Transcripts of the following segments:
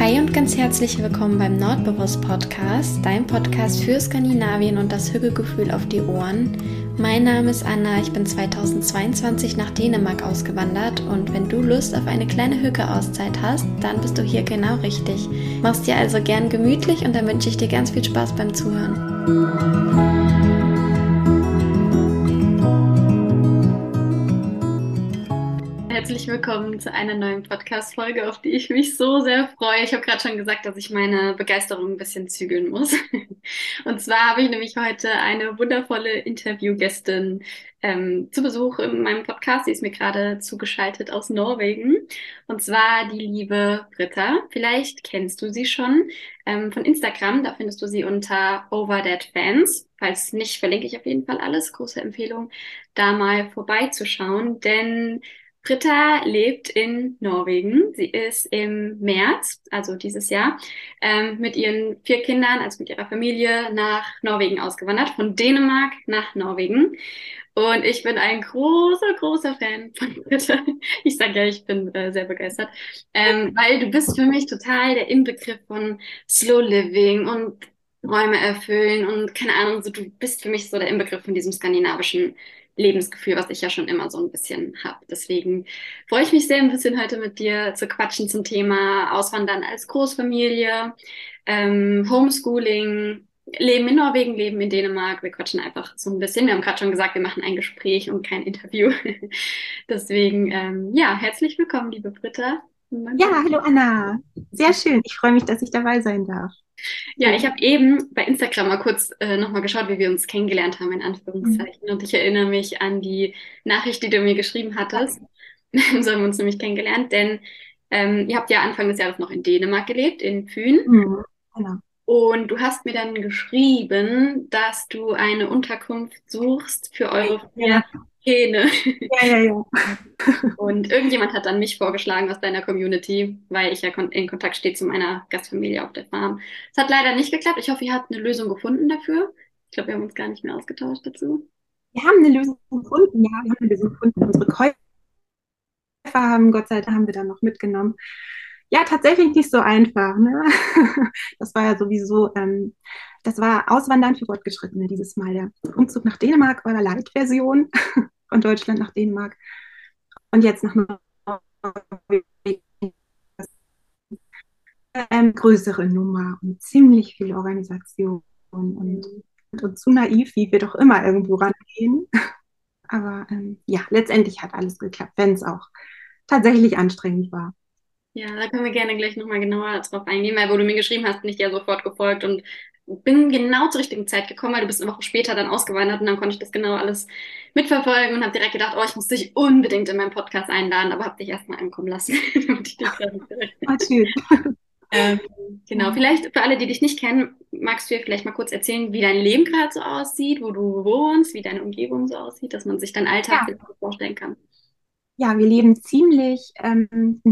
Hi und ganz herzlich willkommen beim Nordbewusst Podcast, dein Podcast für Skandinavien und das Hügelgefühl auf die Ohren. Mein Name ist Anna, ich bin 2022 nach Dänemark ausgewandert und wenn du Lust auf eine kleine Hücke-Auszeit hast, dann bist du hier genau richtig. Mach's dir also gern gemütlich und dann wünsche ich dir ganz viel Spaß beim Zuhören. Herzlich willkommen zu einer neuen Podcast-Folge, auf die ich mich so sehr freue. Ich habe gerade schon gesagt, dass ich meine Begeisterung ein bisschen zügeln muss. Und zwar habe ich nämlich heute eine wundervolle Interviewgästin ähm, zu Besuch in meinem Podcast. Sie ist mir gerade zugeschaltet aus Norwegen. Und zwar die liebe Britta. Vielleicht kennst du sie schon ähm, von Instagram. Da findest du sie unter Overdead Fans. Falls nicht, verlinke ich auf jeden Fall alles. Große Empfehlung, da mal vorbeizuschauen. Denn Britta lebt in Norwegen. Sie ist im März, also dieses Jahr, ähm, mit ihren vier Kindern, also mit ihrer Familie, nach Norwegen ausgewandert, von Dänemark nach Norwegen. Und ich bin ein großer, großer Fan von Britta. Ich sage ja, ich bin äh, sehr begeistert, ähm, weil du bist für mich total der Inbegriff von Slow Living und Räume erfüllen und keine Ahnung, so du bist für mich so der Inbegriff von diesem skandinavischen Lebensgefühl, was ich ja schon immer so ein bisschen habe. Deswegen freue ich mich sehr, ein bisschen heute mit dir zu quatschen zum Thema Auswandern als Großfamilie, ähm, Homeschooling, Leben in Norwegen, Leben in Dänemark. Wir quatschen einfach so ein bisschen. Wir haben gerade schon gesagt, wir machen ein Gespräch und kein Interview. Deswegen, ähm, ja, herzlich willkommen, liebe Britta. Ja, hallo Anna. Sehr schön. Ich freue mich, dass ich dabei sein darf. Ja, ich habe eben bei Instagram mal kurz äh, nochmal geschaut, wie wir uns kennengelernt haben, in Anführungszeichen. Mhm. Und ich erinnere mich an die Nachricht, die du mir geschrieben hattest. so haben wir uns nämlich kennengelernt, denn ähm, ihr habt ja Anfang des Jahres noch in Dänemark gelebt, in Fyn. Mhm, genau. Und du hast mir dann geschrieben, dass du eine Unterkunft suchst für eure ja. Hähne. Ja, ja, ja. Und irgendjemand hat dann mich vorgeschlagen aus deiner Community, weil ich ja in Kontakt stehe zu meiner Gastfamilie auf der Farm. Es hat leider nicht geklappt. Ich hoffe, ihr habt eine Lösung gefunden dafür. Ich glaube, wir haben uns gar nicht mehr ausgetauscht dazu. Wir haben eine Lösung gefunden, ja, wir haben eine Lösung gefunden. Unsere Käufer haben, Gott sei Dank, haben wir dann noch mitgenommen. Ja, tatsächlich nicht so einfach. Ne? Das war ja sowieso, ähm, das war Auswandern für Fortgeschrittene dieses Mal. Der Umzug nach Dänemark war der Light-Version von Deutschland nach Dänemark und jetzt nach Norwegen. Ähm, größere Nummer und ziemlich viel Organisation und, und, zu naiv, wie wir doch immer irgendwo rangehen. Aber ähm, ja, letztendlich hat alles geklappt, wenn es auch tatsächlich anstrengend war. Ja, da können wir gerne gleich nochmal genauer drauf eingehen, weil wo du mir geschrieben hast, bin ich dir sofort gefolgt und bin genau zur richtigen Zeit gekommen, weil du bist eine Woche später dann ausgewandert und dann konnte ich das genau alles mitverfolgen und habe direkt gedacht, oh, ich muss dich unbedingt in meinen Podcast einladen, aber habe dich erstmal ankommen lassen. Natürlich. ähm, genau, vielleicht für alle, die dich nicht kennen, magst du dir vielleicht mal kurz erzählen, wie dein Leben gerade so aussieht, wo du wohnst, wie deine Umgebung so aussieht, dass man sich deinen Alltag ja. vorstellen kann. Ja, wir leben ziemlich ähm,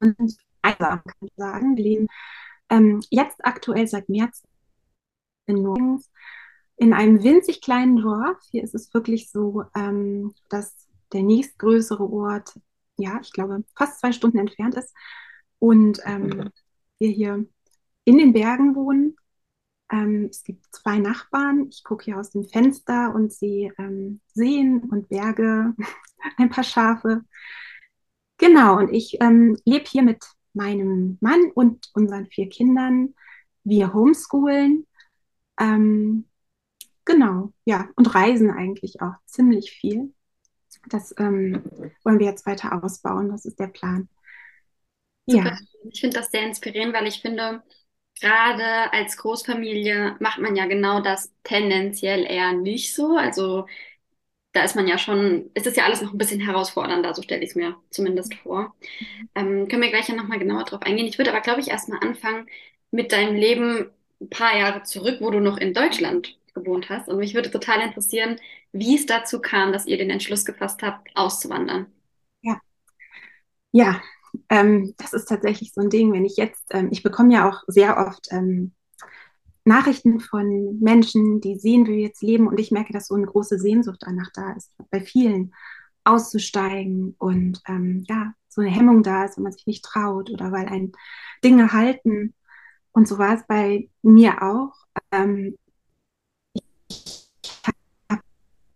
und einsam, kann ich sagen. Wir leben ähm, jetzt aktuell seit März in Norwegen in einem winzig kleinen Dorf. Hier ist es wirklich so, ähm, dass der nächstgrößere Ort, ja, ich glaube, fast zwei Stunden entfernt ist. Und ähm, wir hier in den Bergen wohnen. Ähm, es gibt zwei Nachbarn. Ich gucke hier aus dem Fenster und sehe ähm, Seen und Berge, ein paar Schafe. Genau, und ich ähm, lebe hier mit meinem Mann und unseren vier Kindern. Wir homeschoolen. Ähm, genau, ja, und reisen eigentlich auch ziemlich viel. Das ähm, wollen wir jetzt weiter ausbauen, das ist der Plan. Ja. Ich finde das sehr inspirierend, weil ich finde, gerade als Großfamilie macht man ja genau das tendenziell eher nicht so. Also da ist man ja schon, ist es ja alles noch ein bisschen herausfordernder, so stelle ich es mir zumindest vor. Ähm, können wir gleich ja nochmal genauer drauf eingehen. Ich würde aber, glaube ich, erstmal anfangen mit deinem Leben ein paar Jahre zurück, wo du noch in Deutschland gewohnt hast. Und mich würde total interessieren, wie es dazu kam, dass ihr den Entschluss gefasst habt, auszuwandern. Ja, ja, ähm, das ist tatsächlich so ein Ding, wenn ich jetzt, ähm, ich bekomme ja auch sehr oft ähm, Nachrichten von Menschen, die sehen, wie wir jetzt leben und ich merke, dass so eine große Sehnsucht danach da ist, bei vielen. auszusteigen und ähm, ja, so eine Hemmung da ist, wenn man sich nicht traut oder weil ein Dinge halten. Und so war es bei mir auch. Ähm, ich habe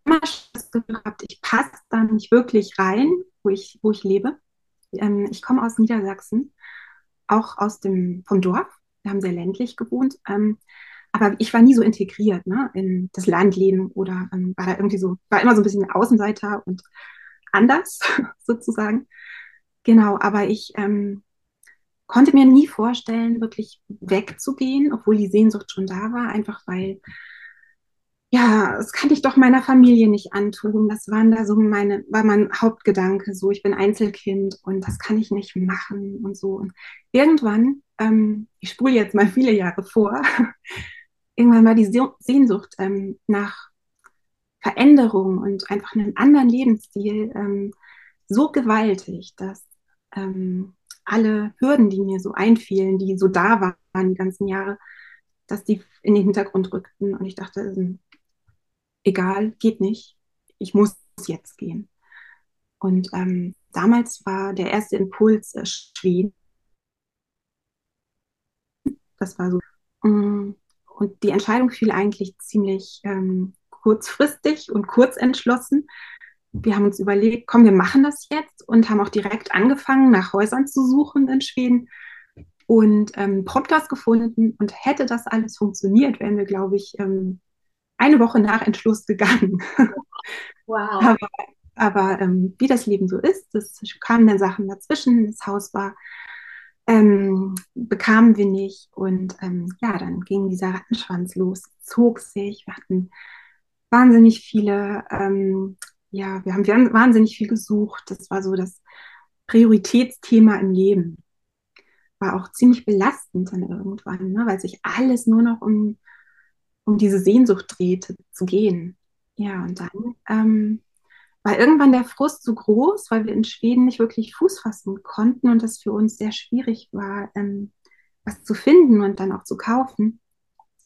immer das Gefühl gehabt, ich passe da nicht wirklich rein, wo ich, wo ich lebe. Ähm, ich komme aus Niedersachsen, auch aus dem, vom Dorf. Wir haben sehr ländlich gewohnt. Ähm, aber ich war nie so integriert ne, in das Landleben oder ähm, war da irgendwie so, war immer so ein bisschen Außenseiter und anders sozusagen. Genau, aber ich ähm, konnte mir nie vorstellen, wirklich wegzugehen, obwohl die Sehnsucht schon da war, einfach weil, ja, das kann ich doch meiner Familie nicht antun. Das waren da so meine, war mein Hauptgedanke, so ich bin Einzelkind und das kann ich nicht machen und so. Und irgendwann, ähm, ich spule jetzt mal viele Jahre vor, irgendwann war die Sehnsucht ähm, nach Veränderung und einfach einem anderen Lebensstil ähm, so gewaltig, dass ähm, alle Hürden, die mir so einfielen, die so da waren die ganzen Jahre, dass die in den Hintergrund rückten. Und ich dachte, ähm, egal, geht nicht. Ich muss jetzt gehen. Und ähm, damals war der erste Impuls äh, Schweden. Das war so. Mm, und die Entscheidung fiel eigentlich ziemlich ähm, kurzfristig und kurzentschlossen. Wir haben uns überlegt, komm, wir machen das jetzt und haben auch direkt angefangen, nach Häusern zu suchen in Schweden und ähm, Podcast gefunden. Und hätte das alles funktioniert, wären wir, glaube ich, ähm, eine Woche nach Entschluss gegangen. Wow. aber, aber ähm, wie das Leben so ist, es kamen dann Sachen dazwischen. Das Haus war ähm, bekamen wir nicht. Und ähm, ja, dann ging dieser Rattenschwanz los, zog sich. Wir hatten wahnsinnig viele, ähm, ja, wir haben, wir haben wahnsinnig viel gesucht. Das war so das Prioritätsthema im Leben. War auch ziemlich belastend dann irgendwann, ne, weil sich alles nur noch um, um diese Sehnsucht drehte, zu gehen. Ja, und dann ähm, war irgendwann der Frust so groß, weil wir in Schweden nicht wirklich Fuß fassen konnten und das für uns sehr schwierig war, ähm, was zu finden und dann auch zu kaufen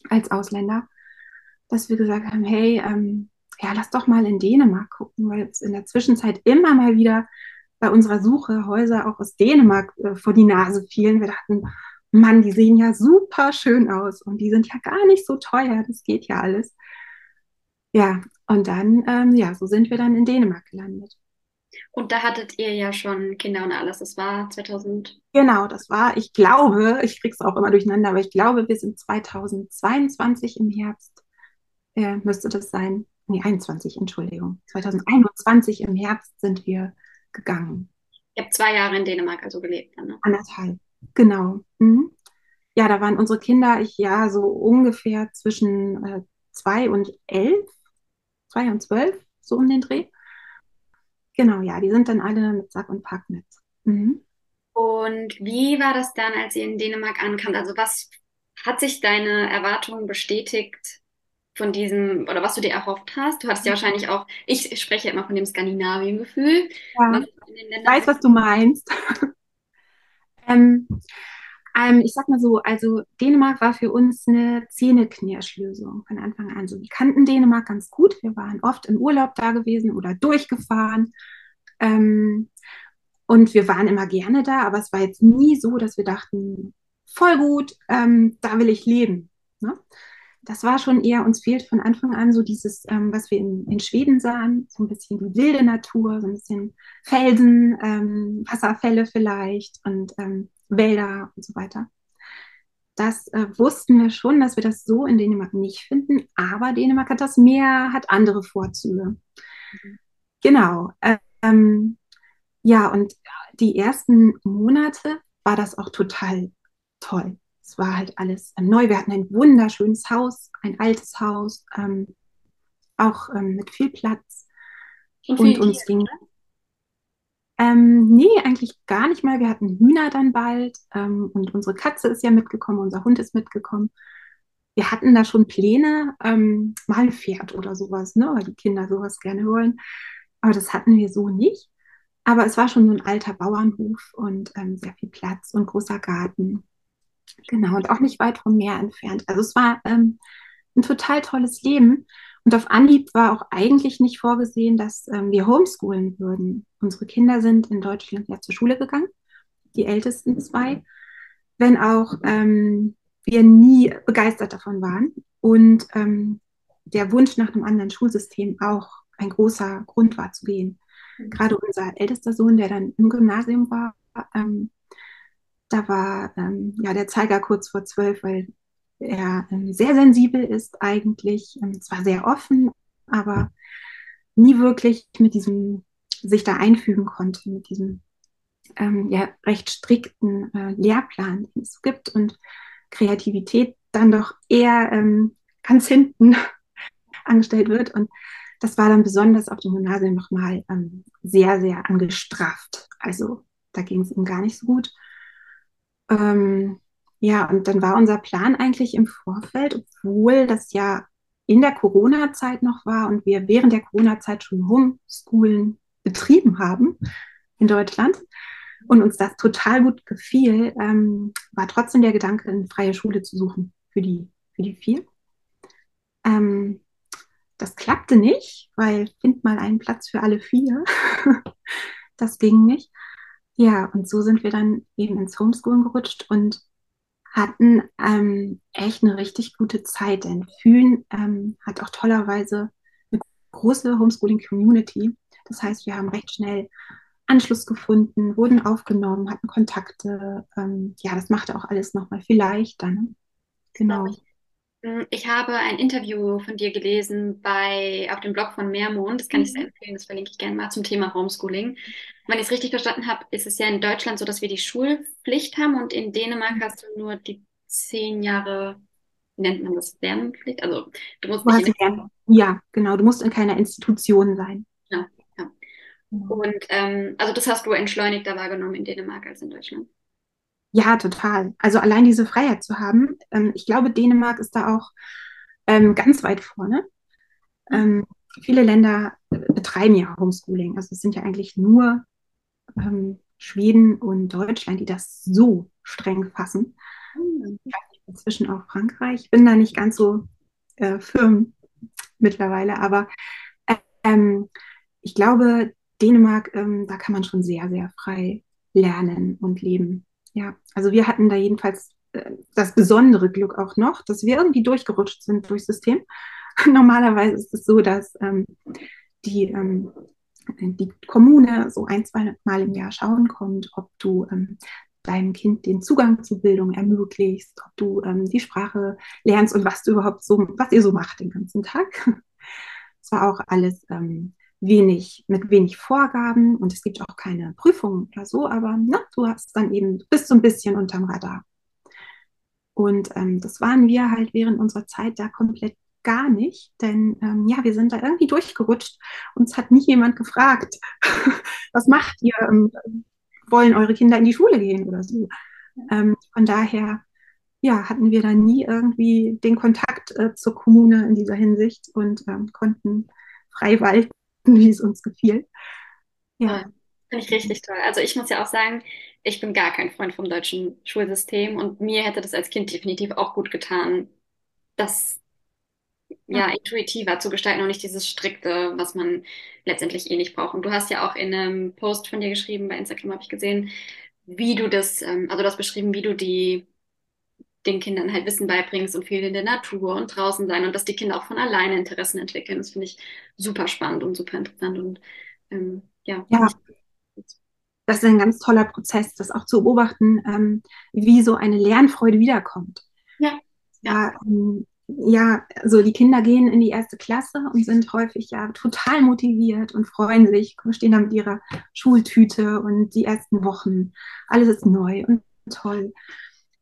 als Ausländer, dass wir gesagt haben, hey, ähm, ja, lass doch mal in Dänemark gucken, weil es in der Zwischenzeit immer mal wieder bei unserer Suche Häuser auch aus Dänemark äh, vor die Nase fielen. Wir dachten, Mann, die sehen ja super schön aus und die sind ja gar nicht so teuer, das geht ja alles. Ja, und dann, ähm, ja, so sind wir dann in Dänemark gelandet. Und da hattet ihr ja schon Kinder und alles. Das war 2000. Genau, das war, ich glaube, ich krieg's auch immer durcheinander, aber ich glaube, wir sind 2022 im Herbst, äh, müsste das sein. Nee, 21, Entschuldigung. 2021 im Herbst sind wir gegangen. Ihr habt zwei Jahre in Dänemark also gelebt, ne? Anderthalb, genau. Mhm. Ja, da waren unsere Kinder, ich ja, so ungefähr zwischen äh, zwei und elf zwei und zwölf, so um den Dreh. Genau, ja, die sind dann alle mit Sack und Pack mit. Mhm. Und wie war das dann, als ihr in Dänemark ankamt? Also was hat sich deine Erwartung bestätigt von diesem, oder was du dir erhofft hast? Du hattest ja wahrscheinlich auch, ich spreche ja immer von dem Skandinavien-Gefühl. Ja, ich weiß, was du meinst. Ähm, ähm, ich sag mal so, also Dänemark war für uns eine Zähneknirschlösung von Anfang an. So, wir kannten Dänemark ganz gut. Wir waren oft im Urlaub da gewesen oder durchgefahren. Ähm, und wir waren immer gerne da, aber es war jetzt nie so, dass wir dachten, voll gut, ähm, da will ich leben. Ne? Das war schon eher, uns fehlt von Anfang an so dieses, ähm, was wir in, in, Schweden sahen, so ein bisschen die wilde Natur, so ein bisschen Felsen, ähm, Wasserfälle vielleicht und ähm, Wälder und so weiter. Das äh, wussten wir schon, dass wir das so in Dänemark nicht finden, aber Dänemark hat das Meer, hat andere Vorzüge. Mhm. Genau. Ähm, ja, und die ersten Monate war das auch total toll. Es war halt alles neu. Wir hatten ein wunderschönes Haus, ein altes Haus, ähm, auch ähm, mit viel Platz. Und, und uns ging. Ähm, nee, eigentlich gar nicht mal. Wir hatten Hühner dann bald ähm, und unsere Katze ist ja mitgekommen, unser Hund ist mitgekommen. Wir hatten da schon Pläne, ähm, mal ein Pferd oder sowas, ne, weil die Kinder sowas gerne wollen. Aber das hatten wir so nicht. Aber es war schon so ein alter Bauernhof und ähm, sehr viel Platz und großer Garten. Genau, und auch nicht weit vom Meer entfernt. Also es war ähm, ein total tolles Leben. Und auf Anhieb war auch eigentlich nicht vorgesehen, dass ähm, wir homeschoolen würden. Unsere Kinder sind in Deutschland ja zur Schule gegangen, die ältesten zwei, wenn auch ähm, wir nie begeistert davon waren und ähm, der Wunsch nach einem anderen Schulsystem auch ein großer Grund war zu gehen. Mhm. Gerade unser ältester Sohn, der dann im Gymnasium war, ähm, da war ähm, ja der Zeiger kurz vor zwölf, weil er ähm, sehr sensibel ist eigentlich, ähm, zwar sehr offen, aber nie wirklich mit diesem sich da einfügen konnte, mit diesem ähm, ja, recht strikten äh, Lehrplan, den es gibt und Kreativität dann doch eher ähm, ganz hinten angestellt wird. Und das war dann besonders auf dem Gymnasium nochmal ähm, sehr, sehr angestrafft. Also da ging es ihm gar nicht so gut. Ähm, ja, und dann war unser Plan eigentlich im Vorfeld, obwohl das ja in der Corona-Zeit noch war und wir während der Corona-Zeit schon Homeschoolen betrieben haben in Deutschland und uns das total gut gefiel, ähm, war trotzdem der Gedanke, eine freie Schule zu suchen für die, für die vier. Ähm, das klappte nicht, weil find mal einen Platz für alle vier. das ging nicht. Ja, und so sind wir dann eben ins Homeschoolen gerutscht und hatten ähm, echt eine richtig gute Zeit. Denn Fühlen ähm, hat auch tollerweise eine große Homeschooling-Community. Das heißt, wir haben recht schnell Anschluss gefunden, wurden aufgenommen, hatten Kontakte. Ähm, ja, das machte auch alles nochmal viel leichter. Ne? Genau. Hm, ich habe ein Interview von dir gelesen bei, auf dem Blog von Meermond. Das kann ich sehr mhm. empfehlen, das verlinke ich gerne mal zum Thema Homeschooling. Wenn ich es richtig verstanden habe, ist es ja in Deutschland so, dass wir die Schulpflicht haben und in Dänemark mhm. hast du nur die zehn Jahre, wie nennt man das, Lernpflicht? Also du musst nicht in Ja, genau, du musst in keiner Institution sein. Ja, ja. Mhm. Und ähm, also das hast du entschleunigter wahrgenommen in Dänemark als in Deutschland. Ja, total. Also allein diese Freiheit zu haben. Ähm, ich glaube, Dänemark ist da auch ähm, ganz weit vorne. Ähm, viele Länder betreiben ja Homeschooling. Also es sind ja eigentlich nur ähm, Schweden und Deutschland, die das so streng fassen. Inzwischen auch Frankreich. Ich bin da nicht ganz so äh, firm mittlerweile, aber ähm, ich glaube, Dänemark, ähm, da kann man schon sehr, sehr frei lernen und leben. Ja, also wir hatten da jedenfalls äh, das besondere Glück auch noch, dass wir irgendwie durchgerutscht sind durchs System. Normalerweise ist es so, dass ähm, die, ähm, die Kommune so ein, zwei Mal im Jahr schauen kommt, ob du ähm, deinem Kind den Zugang zur Bildung ermöglichst, ob du ähm, die Sprache lernst und was du überhaupt so, was ihr so macht den ganzen Tag. Es war auch alles ähm, wenig, mit wenig Vorgaben und es gibt auch keine Prüfungen oder so, aber na, du hast dann eben, bist so ein bisschen unterm Radar. Und ähm, das waren wir halt während unserer Zeit da komplett gar nicht, denn ähm, ja, wir sind da irgendwie durchgerutscht. Uns hat nie jemand gefragt, was macht ihr? Ähm, wollen eure Kinder in die Schule gehen oder so? Ähm, von daher ja, hatten wir da nie irgendwie den Kontakt äh, zur Kommune in dieser Hinsicht und ähm, konnten frei walten wie es uns gefiel. Ja. Finde ich richtig toll. Also ich muss ja auch sagen, ich bin gar kein Freund vom deutschen Schulsystem und mir hätte das als Kind definitiv auch gut getan, das ja, intuitiver zu gestalten und nicht dieses strikte, was man letztendlich eh nicht braucht. Und du hast ja auch in einem Post von dir geschrieben, bei Instagram habe ich gesehen, wie du das, ähm, also das beschrieben, wie du die den Kindern halt Wissen beibringst und viel in der Natur und draußen sein und dass die Kinder auch von alleine Interessen entwickeln. Das finde ich super spannend und super interessant und ähm, ja. ja. Das ist ein ganz toller Prozess, das auch zu beobachten, ähm, wie so eine Lernfreude wiederkommt. Ja. Ja, ähm, ja, also die Kinder gehen in die erste Klasse und sind häufig ja total motiviert und freuen sich, stehen da mit ihrer Schultüte und die ersten Wochen, alles ist neu und toll.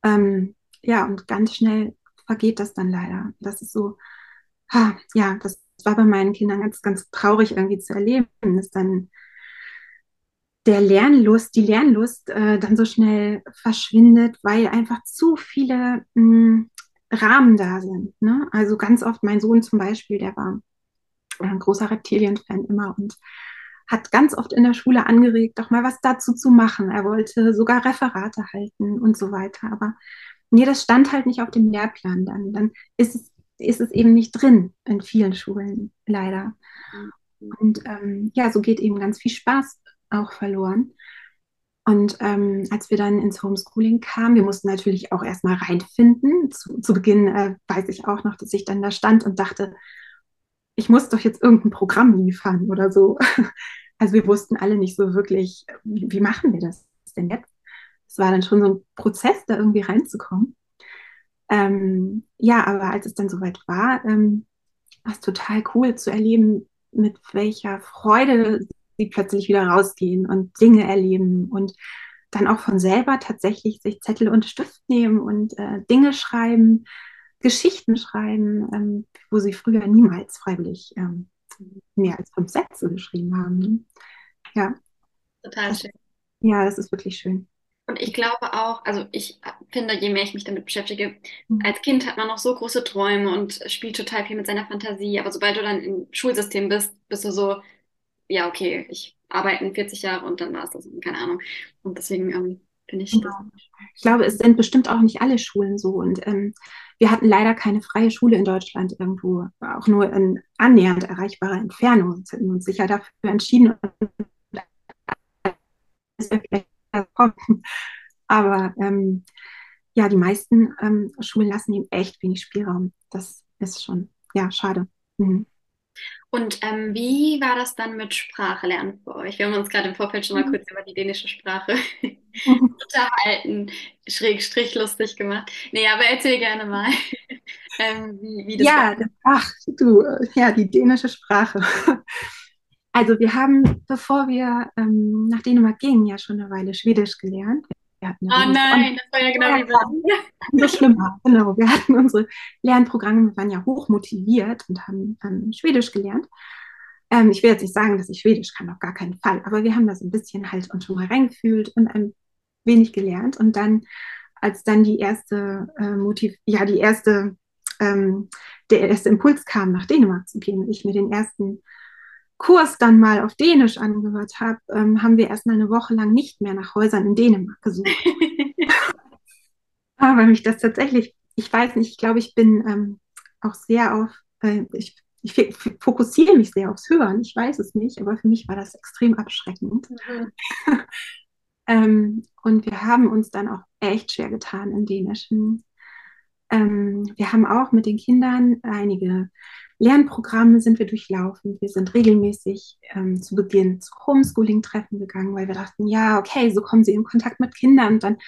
Ähm, ja, und ganz schnell vergeht das dann leider. Das ist so, ha, ja, das war bei meinen Kindern ganz, ganz traurig irgendwie zu erleben, dass dann der Lernlust, die Lernlust äh, dann so schnell verschwindet, weil einfach zu viele mh, hm, Rahmen da sind. Ne? Also ganz oft mein Sohn zum Beispiel, der war ein großer Reptilien-Fan immer und hat ganz oft in der Schule angeregt, doch mal was dazu zu machen. Er wollte sogar Referate halten und so weiter. Aber nee, das stand halt nicht auf dem Lehrplan dann. Dann ist es ist es eben nicht drin in vielen Schulen, leider. Und ähm, ja, so geht eben ganz viel Spaß auch verloren. Und ähm, als wir dann ins Homeschooling kamen, wir mussten natürlich auch erstmal reinfinden. Zu, zu Beginn äh, weiß ich auch noch, dass ich dann da stand und dachte, ich muss doch jetzt irgendein Programm liefern oder so. Also wir wussten alle nicht so wirklich, wie, wie machen wir das denn jetzt? Es war dann schon so ein Prozess, da irgendwie reinzukommen. Ähm, ja, aber als es dann soweit war, ähm, war es total cool zu erleben, mit welcher Freude sie plötzlich wieder rausgehen und Dinge erleben und dann auch von selber tatsächlich sich Zettel und Stift nehmen und äh, Dinge schreiben, Geschichten schreiben, ähm, wo sie früher niemals freiwillig ähm, mehr als fünf Sätze geschrieben haben. Ja. Total schön. Ja, das ist wirklich schön. Und ich glaube auch, also ich finde, je mehr ich mich damit beschäftige, mhm. als Kind hat man noch so große Träume und spielt total viel mit seiner Fantasie. Aber sobald du dann im Schulsystem bist, bist du so, ja, okay, ich arbeite 40 Jahre und dann war es das, keine Ahnung. Und deswegen ähm, finde ich genau. das. Ich glaube, es sind bestimmt auch nicht alle Schulen so. Und ähm, wir hatten leider keine freie Schule in Deutschland irgendwo, auch nur in annähernd erreichbarer Entfernung. Und sind uns sicher dafür entschieden, aber ähm, ja, die meisten ähm, Schulen lassen ihm echt wenig Spielraum. Das ist schon, ja, schade. Mhm. Und ähm, wie war das dann mit Sprache lernen für euch? Wir haben uns gerade im Vorfeld schon mal mhm. kurz über die dänische Sprache unterhalten, schrägstrich lustig gemacht. Nee, aber erzähl gerne mal, ähm, wie, wie das ja, war. Ach, du, ja, die dänische Sprache. Also wir haben, bevor wir ähm, nach Dänemark gingen, ja schon eine Weile Schwedisch gelernt. oh nein, das war ja genau wie das schlimmer. Genau, wir hatten unsere Lernprogramme, wir waren ja hoch motiviert und haben ähm, Schwedisch gelernt. Ähm, ich will jetzt nicht sagen, dass ich Schwedisch kann, auf gar keinen Fall, aber wir haben da so ein bisschen halt uns schon mal reingefühlt und ein wenig gelernt. Und dann, als dann die erste äh, Motiv, ja, die erste, ähm, der erste Impuls kam, nach Dänemark zu gehen, und ich mir den ersten Kurs dann mal auf Dänisch angehört habe, ähm, haben wir erst mal eine Woche lang nicht mehr nach Häusern in Dänemark gesucht. Aber mich das tatsächlich, ich weiß nicht, ich glaube, ich bin ähm, auch sehr auf, äh, ich, ich fokussiere mich sehr aufs Hören, ich weiß es nicht, aber für mich war das extrem abschreckend. Mhm. ähm, und wir haben uns dann auch echt schwer getan im Dänischen. Ähm, wir haben auch mit den Kindern einige Lernprogramme sind wir durchlaufen. Wir sind regelmäßig ähm, zu Beginn zu Homeschooling-Treffen gegangen, weil wir dachten, ja, okay, so kommen sie in Kontakt mit Kindern und dann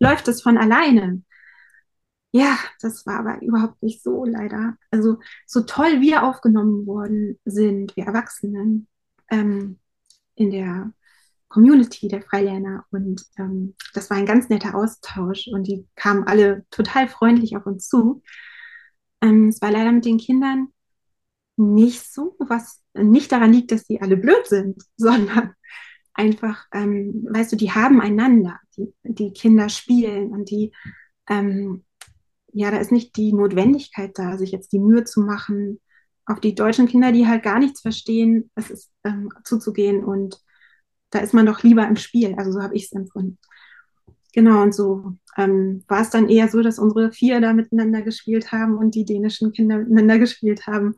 läuft es von alleine. Ja, das war aber überhaupt nicht so, leider. Also so toll wir aufgenommen worden sind, wir Erwachsenen, ähm, in der Community der Freilerner. Und ähm, das war ein ganz netter Austausch und die kamen alle total freundlich auf uns zu. Ähm, es war leider mit den Kindern nicht so, was nicht daran liegt, dass die alle blöd sind, sondern einfach, ähm, weißt du, die haben einander, die, die Kinder spielen und die, ähm, ja, da ist nicht die Notwendigkeit da, sich jetzt die Mühe zu machen, auf die deutschen Kinder, die halt gar nichts verstehen, es ist ähm, zuzugehen und da ist man doch lieber im Spiel. Also so habe ich es empfunden. Genau, und so ähm, war es dann eher so, dass unsere vier da miteinander gespielt haben und die dänischen Kinder miteinander gespielt haben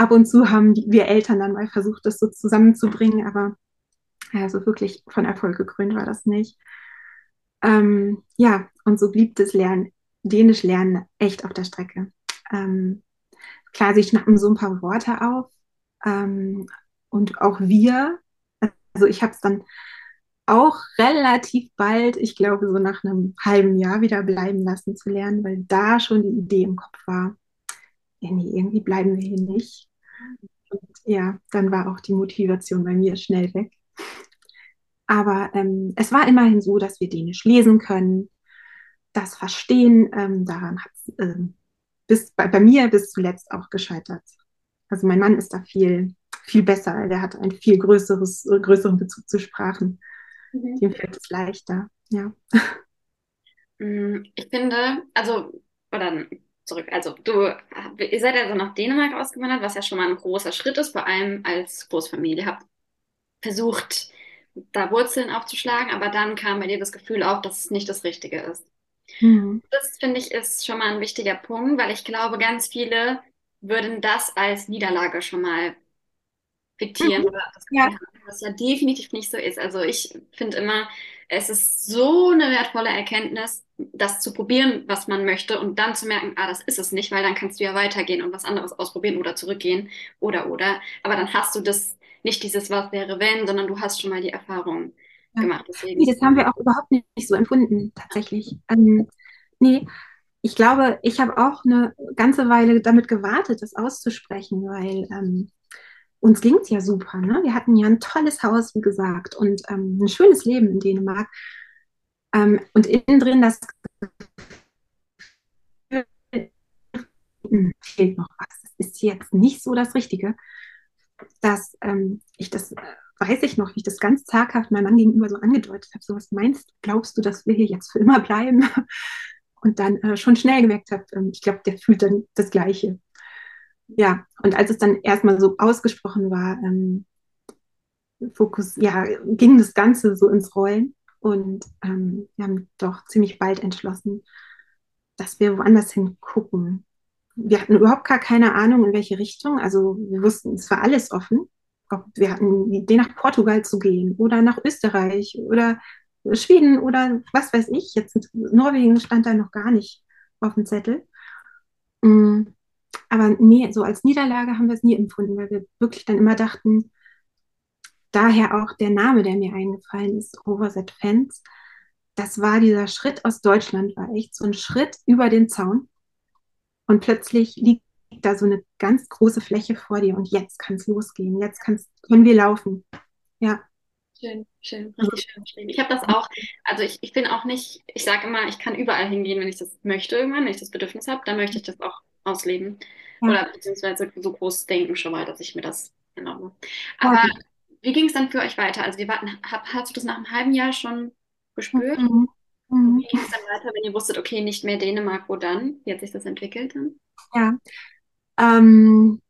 ab und zu haben die, wir Eltern dann mal versucht, das so zusammenzubringen, aber ja, so wirklich von Erfolg gekrönt war das nicht. Ähm, ja, und so blieb das Lernen, Dänisch lernen echt auf der Strecke. Ähm, klar, sie schnappen so ein paar Worte auf ähm, und auch wir, also ich habe es dann auch relativ bald, ich glaube so nach einem halben Jahr wieder bleiben lassen zu lernen, weil da schon die Idee im Kopf war, ja, nee, irgendwie bleiben wir hier nicht. Und ja, dann war auch die Motivation bei mir schnell weg. Aber ähm, es war immerhin so, dass wir Dänisch lesen können, das Verstehen, ähm, daran hat es ähm, bei, bei mir bis zuletzt auch gescheitert. Also mein Mann ist da viel, viel besser. Der hat einen viel größeres, größeren Bezug zu Sprachen. Mhm. Dem fällt es leichter, ja. Mm, ich finde, also, oder zurück. Also du, ihr seid also nach Dänemark ausgewandert, was ja schon mal ein großer Schritt ist, vor allem als Großfamilie. Habt versucht, da Wurzeln aufzuschlagen, aber dann kam bei dir das Gefühl auf, dass es nicht das Richtige ist. Mhm. Das finde ich ist schon mal ein wichtiger Punkt, weil ich glaube, ganz viele würden das als Niederlage schon mal fiktieren Mhm. das Ja, was ja definitiv nicht so ist. Also ich finde immer, es ist so eine wertvolle Erkenntnis, das zu probieren, was man möchte und dann zu merken, ah, das ist es nicht, weil dann kannst du ja weitergehen und was anderes ausprobieren oder zurückgehen oder oder. Aber dann hast du das nicht dieses Was wäre wenn, sondern du hast schon mal die Erfahrung ja. gemacht. Nee, Deswegen, das haben wir auch überhaupt nicht so empfunden, tatsächlich. Ähm, nee, ich glaube, ich habe auch eine ganze Weile damit gewartet, das auszusprechen, weil ähm, uns ging es ja super. Ne? Wir hatten ja ein tolles Haus, wie gesagt, und ähm, ein schönes Leben in Dänemark. Ähm, und innen drin das hm, fehlt noch was. Das ist jetzt nicht so das Richtige, dass ähm, ich das, äh, weiß ich noch, wie ich das ganz zaghaft meinem Mann gegenüber so angedeutet habe. So, was meinst du? Glaubst du, dass wir hier jetzt für immer bleiben? Und dann äh, schon schnell gemerkt habe, ähm, ich glaube, der fühlt dann das Gleiche. Ja, und als es dann erstmal so ausgesprochen war, ähm, Fokus, ja, ging das Ganze so ins Rollen. Und ähm, wir haben doch ziemlich bald entschlossen, dass wir woanders hingucken. Wir hatten überhaupt gar keine Ahnung, in welche Richtung. Also wir wussten, es war alles offen. Ob wir hatten die Idee, nach Portugal zu gehen oder nach Österreich oder Schweden oder was weiß ich. Jetzt Norwegen stand da noch gar nicht auf dem Zettel. Mm, Aber nee, so als Niederlage haben wir es nie empfunden, weil wir wirklich dann immer dachten, daher auch der Name, der mir eingefallen ist, Overset Fans. Das war dieser Schritt aus Deutschland, war echt so ein Schritt über den Zaun. Und plötzlich liegt da so eine ganz große Fläche vor dir und jetzt kann es losgehen. Jetzt kann's, können wir laufen. Ja. Schön, schön, Also, richtig schön beschrieben. Ich habe das auch, also ich, ich bin auch nicht, ich sage immer, ich kann überall hingehen, wenn ich das möchte irgendwann, wenn ich das Bedürfnis habe, dann möchte ich das auch ausleben. ja, Oder beziehungsweise so groß denken schon mal, dass ich mir das erlaube. Aber gut. wie ging es dann für euch weiter? Also wir warten, hab, hast du das nach einem halben Jahr schon gespürt? Mhm. Mhm. wie ging es dann weiter, wenn ihr wusstet, okay, nicht mehr Dänemark, wo dann? Wie hat sich das entwickelt dann? Ja. Ähm,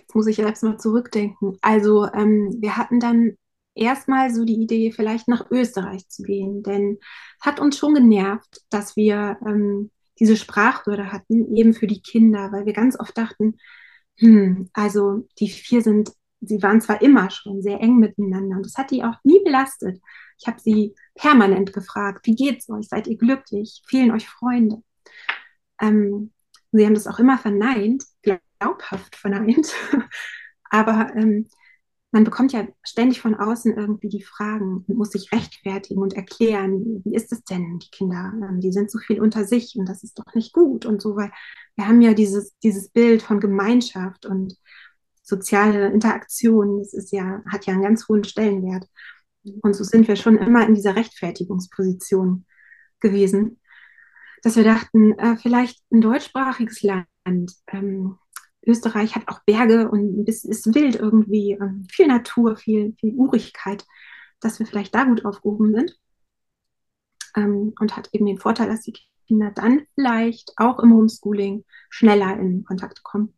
jetzt muss ich jetzt mal zurückdenken. Also ähm, wir hatten dann erstmal so die Idee, vielleicht nach Österreich zu gehen, denn es hat uns schon genervt, dass wir ähm, diese Sprachhürde hatten, eben für die Kinder, weil wir ganz oft dachten, hm, also die vier sind, sie waren zwar immer schon sehr eng miteinander und das hat die auch nie belastet. Ich habe sie permanent gefragt, wie geht's euch? Seid ihr glücklich? Fehlen euch Freunde? Ähm, sie haben das auch immer verneint, glaubhaft verneint. Aber ähm, man bekommt ja ständig von außen irgendwie die Fragen und muss sich rechtfertigen und erklären, wie ist es denn, die Kinder, ähm, die sind so viel unter sich und das ist doch nicht gut und so, weil wir haben ja dieses, dieses Bild von Gemeinschaft und soziale Interaktion, das ist ja, hat ja einen ganz hohen Stellenwert. Und so sind wir schon immer in dieser Rechtfertigungsposition gewesen, dass wir dachten, äh, vielleicht ein deutschsprachiges Land. Ähm, Österreich hat auch Berge und es ist wild irgendwie, ähm, viel Natur, viel, viel Urigkeit, dass wir vielleicht da gut aufgehoben sind. Ähm, und hat eben den Vorteil, dass die Kinder dann vielleicht auch im Homeschooling schneller in Kontakt kommen.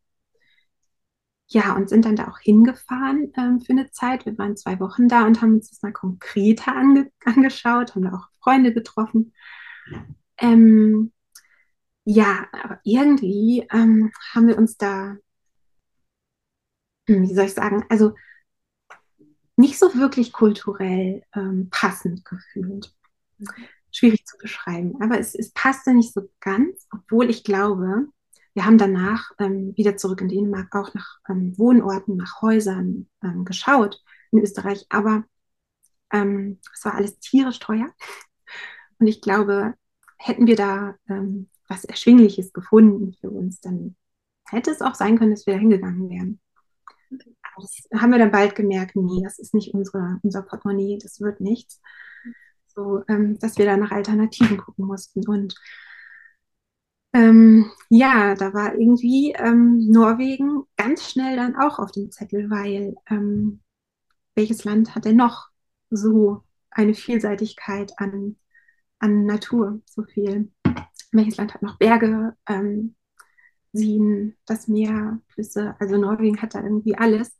Ja, und sind dann da auch hingefahren ähm, für eine Zeit. Wir waren zwei Wochen da und haben uns das mal konkreter ange angeschaut, haben da auch Freunde getroffen. Ähm, ja, aber irgendwie ähm, haben wir uns da, hm, wie soll ich sagen, also nicht so wirklich kulturell ähm, passend gefühlt. Schwierig zu beschreiben, aber es, es passte nicht so ganz, obwohl ich glaube, wir haben danach ähm, wieder zurück in Dänemark auch nach ähm, Wohnorten, nach Häusern ähm, geschaut in Österreich, aber ähm, es war alles tierisch teuer. Und ich glaube, hätten wir da ähm, was Erschwingliches gefunden für uns, dann hätte es auch sein können, dass wir da hingegangen wären. Das haben wir dann bald gemerkt, nee, das ist nicht unsere, unser Portemonnaie, das wird nichts. So, ähm, dass wir da nach Alternativen gucken mussten. Und ähm, ja, da war irgendwie ähm, Norwegen ganz schnell dann auch auf dem Zettel, weil ähm, welches Land hat denn noch so eine Vielseitigkeit an, an Natur, so viel? Welches Land hat noch Berge, ähm, Seen, das Meer, Flüsse? Also Norwegen hat da irgendwie alles.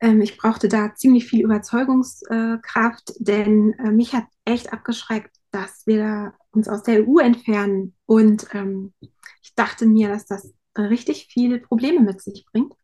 Ähm, ich brauchte da ziemlich viel Überzeugungskraft, denn äh, mich hat echt abgeschreckt, dass wir uns aus der EU entfernen. Und ähm, ich dachte mir, dass das richtig viele Probleme mit sich bringt.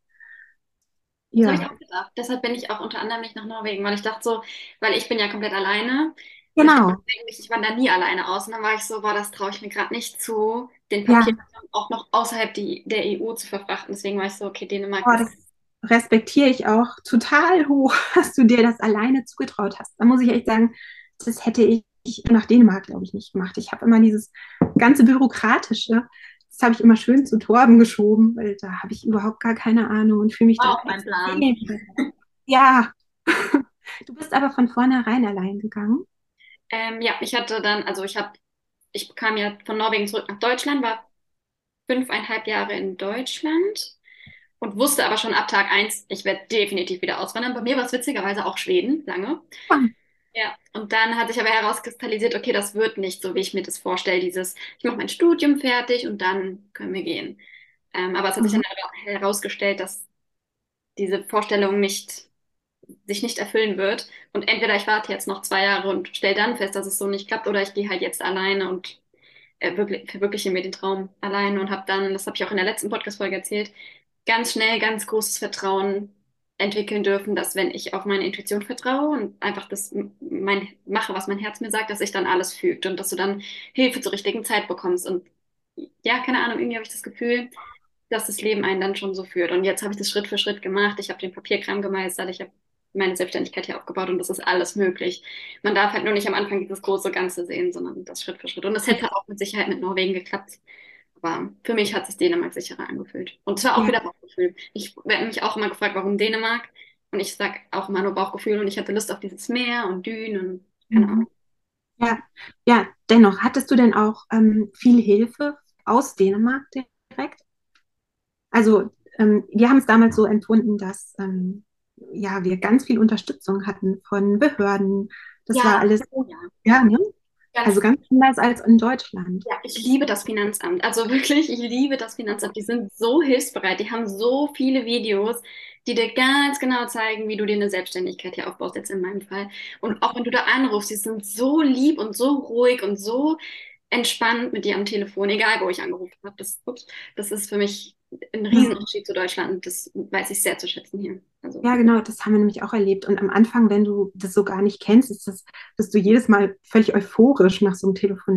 Das habe ich auch gedacht. Deshalb bin ich auch unter anderem nicht nach Norwegen, weil ich dachte so, weil ich bin ja komplett alleine. Genau. Ich, ich wandere nie alleine aus. Und dann war ich so, boah, das traue ich mir gerade nicht zu, den Ja, Papier auch noch außerhalb die, der EU zu verfrachten. Deswegen war ich so, okay, Dänemark ist. das respektiere ich auch total hoch, dass du dir das alleine zugetraut hast. Da muss ich echt sagen, das hätte ich nach Dänemark, glaube ich, nicht gemacht. Ich habe immer dieses ganze Bürokratische, das habe ich immer schön zu Torben geschoben, weil da habe ich überhaupt gar keine Ahnung und fühle mich War da auch mein Plan. Ja, du bist aber von vornherein allein gegangen. Ähm, ja, ich hatte dann, also ich habe, ich kam ja von Norwegen zurück nach Deutschland, war fünfeinhalb Jahre in Deutschland und wusste aber schon ab Tag eins, ich werde definitiv wieder auswandern. Bei mir war es witzigerweise auch Schweden, lange. Ah, Ja, und dann hat sich aber herauskristallisiert, okay, das wird nicht so, wie ich mir das vorstelle, dieses, ich mache mein Studium fertig und dann können wir gehen. Ähm, aber es hat sich mhm. dann herausgestellt, dass diese Vorstellung nicht, sich nicht erfüllen wird. Und entweder ich warte jetzt noch zwei Jahre und stelle dann fest, dass es so nicht klappt, oder ich gehe halt jetzt alleine und äh, wirklich, verwirkliche mir den Traum alleine und habe dann, das habe ich auch in der letzten Podcast-Folge erzählt, ganz schnell ganz großes Vertrauen entwickeln dürfen, dass wenn ich auf meine Intuition vertraue und einfach das mein, mache, was mein Herz mir sagt, dass sich dann alles fügt und dass du dann Hilfe zur richtigen Zeit bekommst. Und ja, keine Ahnung, irgendwie habe ich das Gefühl, dass das Leben einen dann schon so führt. Und jetzt habe ich das Schritt für Schritt gemacht. Ich habe den Papierkram gemeistert, ich habe meine Selbstständigkeit hier aufgebaut und das ist alles möglich. Man darf halt nur nicht am Anfang dieses große Ganze sehen, sondern das Schritt für Schritt. Und das hätte auch mit Sicherheit mit Norwegen geklappt. Aber für mich hat sich Dänemark sicherer angefühlt. Und zwar auch Ja, wieder Bauchgefühl. Ich werde mich auch immer gefragt, warum Dänemark? Und ich sage auch immer nur Bauchgefühl und ich hatte Lust auf dieses Meer und Dünen und keine mhm. Ahnung. ja, ja, dennoch, hattest du denn auch ähm, viel Hilfe aus Dänemark direkt? Also, ähm, wir haben es damals so empfunden, dass ähm, ja, wir ganz viel Unterstützung hatten von Behörden. Das war Ja, alles, oh ja, ne? Also ganz ganz anders als in Deutschland. Ja, ich liebe das Finanzamt. Also wirklich, ich liebe das Finanzamt. Die sind so hilfsbereit. Die haben so viele Videos, die dir ganz genau zeigen, wie du dir eine Selbstständigkeit hier aufbaust, jetzt in meinem Fall. Und auch wenn du da anrufst, die sind so lieb und so ruhig und so entspannt mit dir am Telefon, egal wo ich angerufen habe. Das, ups, das ist für mich ein Ja. Riesenunterschied zu Deutschland. Das weiß ich sehr zu schätzen hier. Also, Ja, genau, das haben wir nämlich auch erlebt. Und am Anfang, wenn du das so gar nicht kennst, ist das, bist du jedes Mal völlig euphorisch nach so einem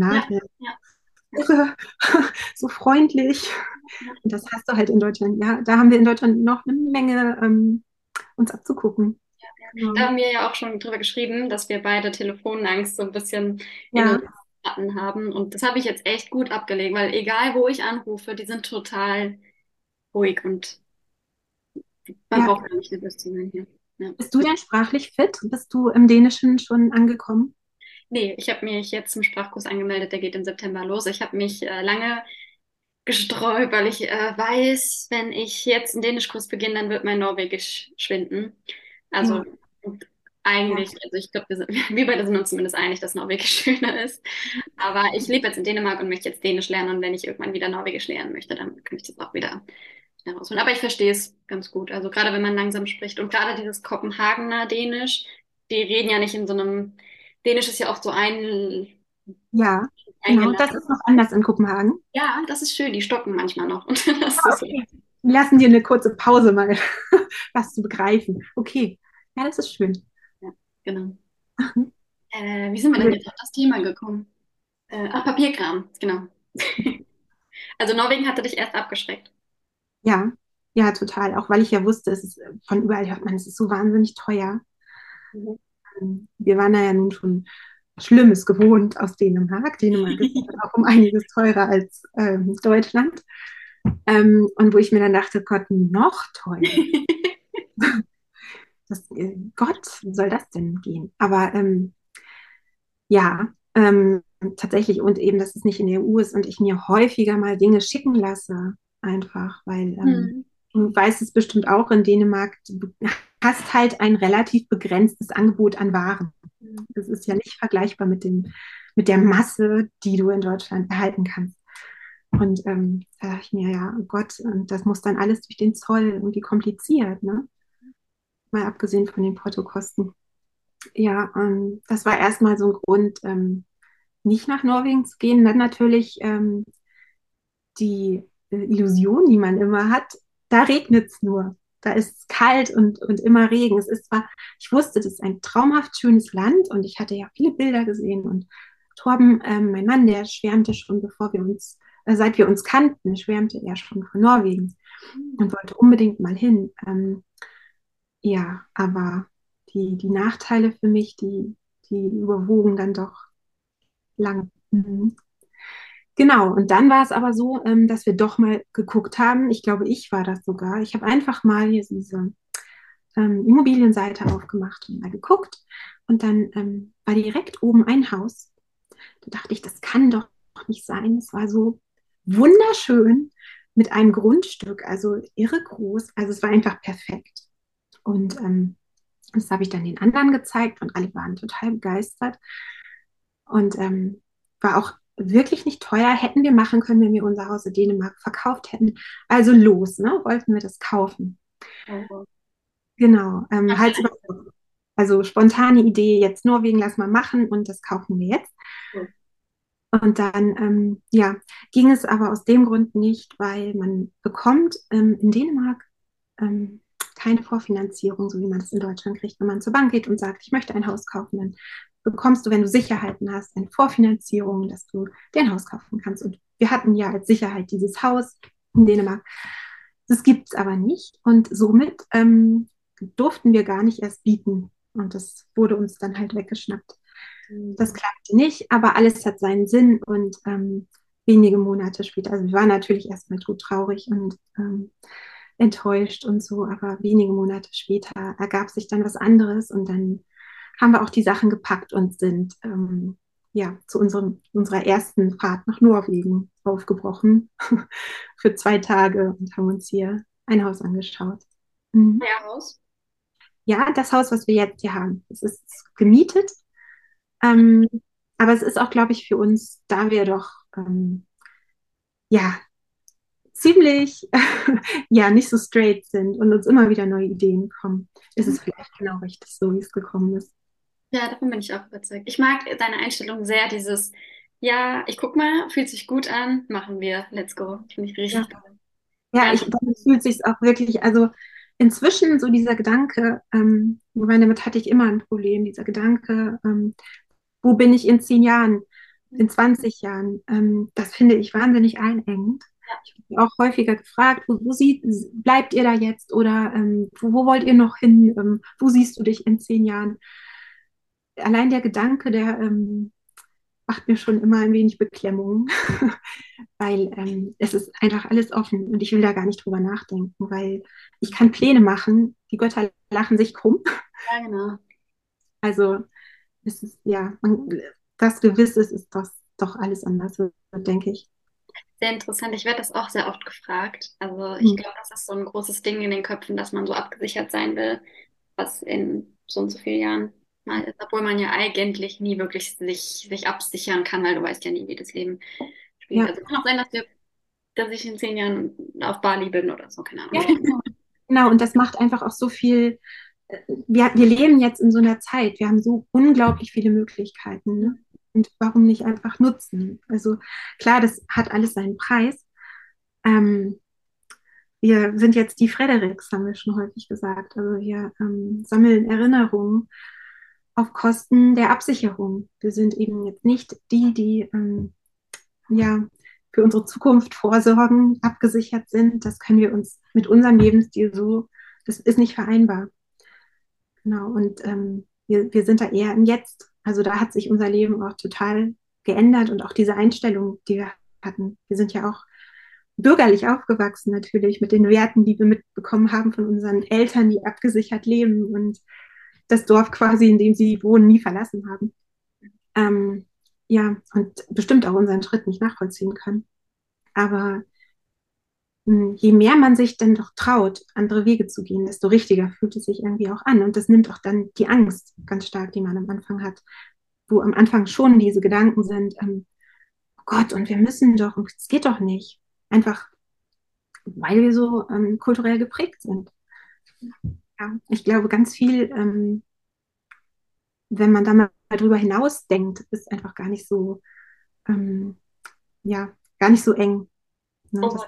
ja, Telefonat. ja, ja, Irre, so freundlich. ja. Und das hast du halt in Deutschland. Ja, da haben wir in Deutschland noch eine Menge ähm, uns abzugucken. Da Genau. haben wir ja auch schon drüber geschrieben, dass wir beide Telefonangst so ein bisschen in uns Ja, hatten haben. Und das habe ich jetzt echt gut abgelegt, weil egal wo ich anrufe, die sind total ruhig und man ja. braucht gar nicht nervös zu sein hier. Ja. Bist du denn sprachlich fit? Bist du im Dänischen schon angekommen? Nee, ich habe mich jetzt zum Sprachkurs angemeldet, der geht im September los. Ich habe mich äh, lange gesträubt, weil ich äh, weiß, wenn ich jetzt einen Dänischkurs beginne, dann wird mein Norwegisch schwinden. Also ja, eigentlich, also ich glaube, wir, beide sind uns zumindest einig, dass Norwegisch schöner ist. Aber ich lebe jetzt in Dänemark und möchte jetzt Dänisch lernen und wenn ich irgendwann wieder Norwegisch lernen möchte, dann kann ich das auch wieder schnell rausholen. Aber ich verstehe es ganz gut. Also gerade wenn man langsam spricht und gerade dieses Kopenhagener Dänisch, die reden ja nicht in so einem, Dänisch ist ja oft so ein, ja, genau. Das ist noch anders in Kopenhagen. Ja, das ist schön, die stocken manchmal noch. Und das Ah, ist, okay. Lassen dir eine kurze Pause mal, was zu begreifen. Okay, ja, das ist schön. Genau. Äh, wie sind wir denn jetzt auf das Thema gekommen? Äh, ach, Papierkram, genau. Also Norwegen hatte dich erst abgeschreckt. Ja, ja, total. Auch weil ich ja wusste, es ist, von überall hört man, es ist so wahnsinnig teuer. Mhm. Ähm, Wir waren da ja nun schon Schlimmes gewohnt aus Dänemark. Dänemark ist auch um einiges teurer als ähm, Deutschland. Ähm, und wo ich mir dann dachte, Gott, noch teurer. Das, äh, Gott, wie soll das denn gehen? Aber ähm, ja, ähm, tatsächlich und eben, dass es nicht in der EU ist und ich mir häufiger mal Dinge schicken lasse, einfach, weil ähm, Hm. du weißt es bestimmt auch in Dänemark, du hast halt ein relativ begrenztes Angebot an Waren. Das ist ja nicht vergleichbar mit dem, mit der Masse, die du in Deutschland erhalten kannst. Und ähm, da dachte ich mir, ja, oh Gott, und das muss dann alles durch den Zoll irgendwie kompliziert, ne? Mal abgesehen von den Portokosten. Ja, ähm, das war erstmal so ein Grund, ähm, nicht nach Norwegen zu gehen. Dann natürlich ähm, die äh, Illusion, die man immer hat, da regnet es nur. Da ist es kalt und, und immer Regen. Es ist zwar, ich wusste, das ist ein traumhaft schönes Land und ich hatte ja viele Bilder gesehen und Torben, ähm, mein Mann, der schwärmte schon, bevor wir uns, äh, seit wir uns kannten, schwärmte er schon von Norwegen und wollte unbedingt mal hin. Ja, aber die, die Nachteile für mich, die, die überwogen dann doch lang. Mhm. Genau, und dann war es aber so, ähm, dass wir doch mal geguckt haben. Ich glaube, ich war das sogar. Ich habe einfach mal hier diese ähm, Immobilienseite aufgemacht und mal geguckt. Und dann ähm, war direkt oben ein Haus. Da dachte ich, das kann doch nicht sein. Es war so wunderschön mit einem Grundstück, also irre groß. Also es war einfach perfekt. Und ähm, das habe ich dann den anderen gezeigt und alle waren total begeistert. Und ähm, war auch wirklich nicht teuer. Hätten wir machen können, wenn wir unser Haus in Dänemark verkauft hätten. Also los, ne? Wollten wir das kaufen. Oh. Genau. Ähm, halt also spontane Idee, jetzt Norwegen, lass mal machen und das kaufen wir jetzt. Oh. Und dann, ähm, ja, ging es aber aus dem Grund nicht, weil man bekommt ähm, in Dänemark ähm, keine Vorfinanzierung, so wie man es in Deutschland kriegt, wenn man zur Bank geht und sagt, ich möchte ein Haus kaufen, dann bekommst du, wenn du Sicherheiten hast, eine Vorfinanzierung, dass du dein Haus kaufen kannst. Und wir hatten ja als Sicherheit dieses Haus in Dänemark. Das gibt es aber nicht. Und somit ähm, durften wir gar nicht erst bieten. Und das wurde uns dann halt weggeschnappt. Mhm. Das klappte nicht, aber alles hat seinen Sinn. Und ähm, wenige Monate später, also wir waren natürlich erstmal traurig und ähm, enttäuscht und so, aber wenige Monate später ergab sich dann was anderes und dann haben wir auch die Sachen gepackt und sind ähm, ja zu unserem, unserer ersten Fahrt nach Norwegen aufgebrochen für zwei Tage und haben uns hier ein Haus angeschaut. Mhm. Ja, Haus? Ja, das Haus, was wir jetzt hier haben. Es ist gemietet, ähm, aber es ist auch, glaube ich, für uns, da wir doch ähm, ja ziemlich ja nicht so straight sind und uns immer wieder neue Ideen kommen, ist es vielleicht genau richtig so, wie es gekommen ist. Ja, davon bin ich auch überzeugt. Ich mag deine Einstellung sehr, dieses, ja, ich guck mal, fühlt sich gut an, machen wir, let's go. Finde ich richtig ja. toll. Ja, ich, dann fühlt sich auch wirklich, also inzwischen so dieser Gedanke, ähm, wobei damit hatte ich immer ein Problem, dieser Gedanke, ähm, wo bin ich in zehn Jahren, in 20 Jahren, ähm, das finde ich wahnsinnig einengend. Ich habe auch häufiger gefragt, wo, wo sieht, bleibt ihr da jetzt oder ähm, wo, wo, wollt ihr noch hin? Ähm, wo siehst du dich in zehn Jahren? allein der Gedanke, der ähm, macht mir schon immer ein wenig Beklemmung, weil ähm, es ist einfach alles offen und ich will da gar nicht drüber nachdenken, weil ich kann Pläne machen, die Götter lachen sich krumm. Ja, genau. Also es ist, ja, man, das Gewisse ist, ist das doch alles anders, denke ich. Sehr interessant. Ich werde das auch sehr oft gefragt. Also ich hm. glaube, das ist so ein großes Ding in den Köpfen, dass man so abgesichert sein will, was in so und so vielen Jahren mal ist, obwohl man ja eigentlich nie wirklich sich, sich absichern kann, weil du weißt ja nie, wie das Leben spielt. Ja. Also kann auch sein, dass, wir, dass ich in zehn Jahren auf Bali bin oder so, keine Ahnung. Ja, genau. genau, und das macht einfach auch so viel. Äh, wir, wir leben jetzt in so einer Zeit, wir haben so unglaublich viele Möglichkeiten. Ne? Und warum nicht einfach nutzen? Also klar, das hat alles seinen Preis. Ähm, wir sind jetzt die Fredericks, haben wir schon häufig gesagt. Also wir ähm, sammeln Erinnerungen auf Kosten der Absicherung. Wir sind eben jetzt nicht die, die ähm, ja für unsere Zukunft vorsorgen, abgesichert sind. Das können wir uns mit unserem Lebensstil so, das ist nicht vereinbar. Genau, und ähm, wir, wir sind da eher im Jetzt. Also da hat sich unser Leben auch total geändert und auch diese Einstellung, die wir hatten. Wir sind ja auch bürgerlich aufgewachsen natürlich mit den Werten, die wir mitbekommen haben von unseren Eltern, die abgesichert leben und das Dorf quasi, in dem sie wohnen, nie verlassen haben. Ähm, ja, und bestimmt auch unseren Schritt nicht nachvollziehen können. Aber je mehr man sich dann doch traut, andere Wege zu gehen, desto richtiger fühlt es sich irgendwie auch an. Und das nimmt auch dann die Angst ganz stark, die man am Anfang hat. Wo am Anfang schon diese Gedanken sind, ähm, oh Gott, und wir müssen doch, und es geht doch nicht. Einfach, weil wir so ähm, kulturell geprägt sind. Ja, ich glaube, ganz viel, ähm, wenn man da mal drüber hinaus denkt, ist einfach gar nicht so ähm, ja, gar nicht so eng. Ne, dass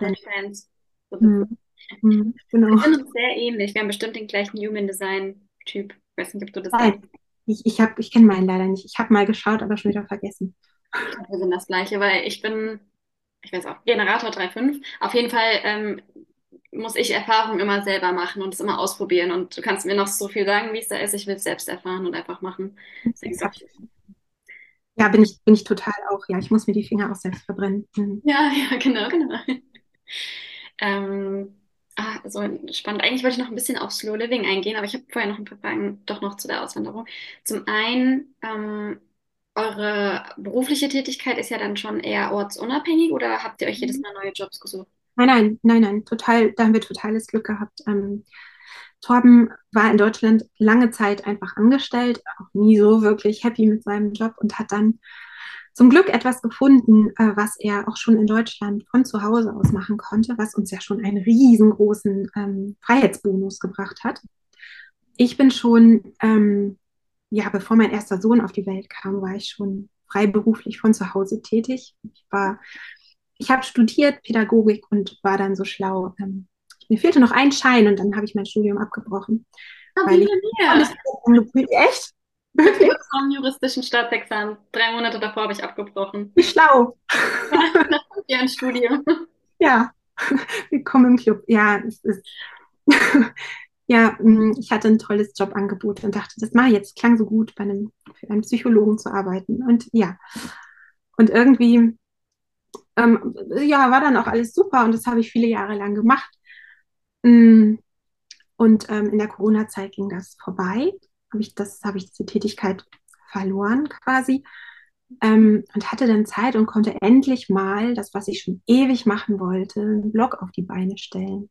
man, Overhead-Fans. So ein hm, bisschen. hm, Wir genau. sind uns sehr ähnlich. Wir haben bestimmt den gleichen Human Design-Typ. Ich weiß nicht, ob du das. Nein, ich, ich, hab, ich kenne meinen leider nicht. Ich habe mal geschaut, aber schon wieder vergessen. Wir sind das Gleiche, weil ich bin, ich weiß auch, Generator 3.5. Auf jeden Fall ähm, muss ich Erfahrungen immer selber machen und es immer ausprobieren. Und du kannst mir noch so viel sagen, wie es da ist. Ich will es selbst erfahren und einfach machen. Deswegen ich, ja, bin ich, bin ich total auch. Ja, ich muss mir die Finger auch selbst verbrennen. Hm. ja, ja, genau, genau. Ähm, ah, so spannend. Eigentlich wollte ich noch ein bisschen auf Slow Living eingehen, aber ich habe vorher noch ein paar Fragen doch noch zu der Auswanderung. Zum einen, ähm, eure berufliche Tätigkeit ist ja dann schon eher ortsunabhängig oder habt ihr euch jedes Mal neue Jobs gesucht? Nein, nein, nein, nein, total, da haben wir totales Glück gehabt. Ähm, Torben war in Deutschland lange Zeit einfach angestellt, auch nie so wirklich happy mit seinem Job und hat dann zum Glück etwas gefunden, äh, was er auch schon in Deutschland von zu Hause aus machen konnte, was uns ja schon einen riesengroßen ähm, Freiheitsbonus gebracht hat. Ich bin schon, ähm, ja, bevor mein erster Sohn auf die Welt kam, war ich schon freiberuflich von zu Hause tätig. Ich war, ich habe studiert Pädagogik und war dann so schlau. Ähm, mir fehlte noch ein Schein und dann habe ich mein Studium abgebrochen, wie weil ich mir. angefühlt, echt, Ich dem juristischen Staatsexamen. Drei Monate davor habe ich abgebrochen. wie schlau. Ja, nach fünf Jahren Studium. Ja, willkommen im Club. Ja, es ist, ja, mh, ich hatte ein tolles Jobangebot und dachte, das mache ich jetzt. Klang so gut, bei einem, für einen Psychologen zu arbeiten. Und ja, und irgendwie, ähm, ja, war dann auch alles super und das habe ich viele Jahre lang gemacht. Mm, Und ähm, in der Corona-Zeit ging das vorbei. Habe ich das, habe ich diese Tätigkeit verloren quasi. Ähm, und hatte dann Zeit und konnte endlich mal das, was ich schon ewig machen wollte, einen Blog auf die Beine stellen.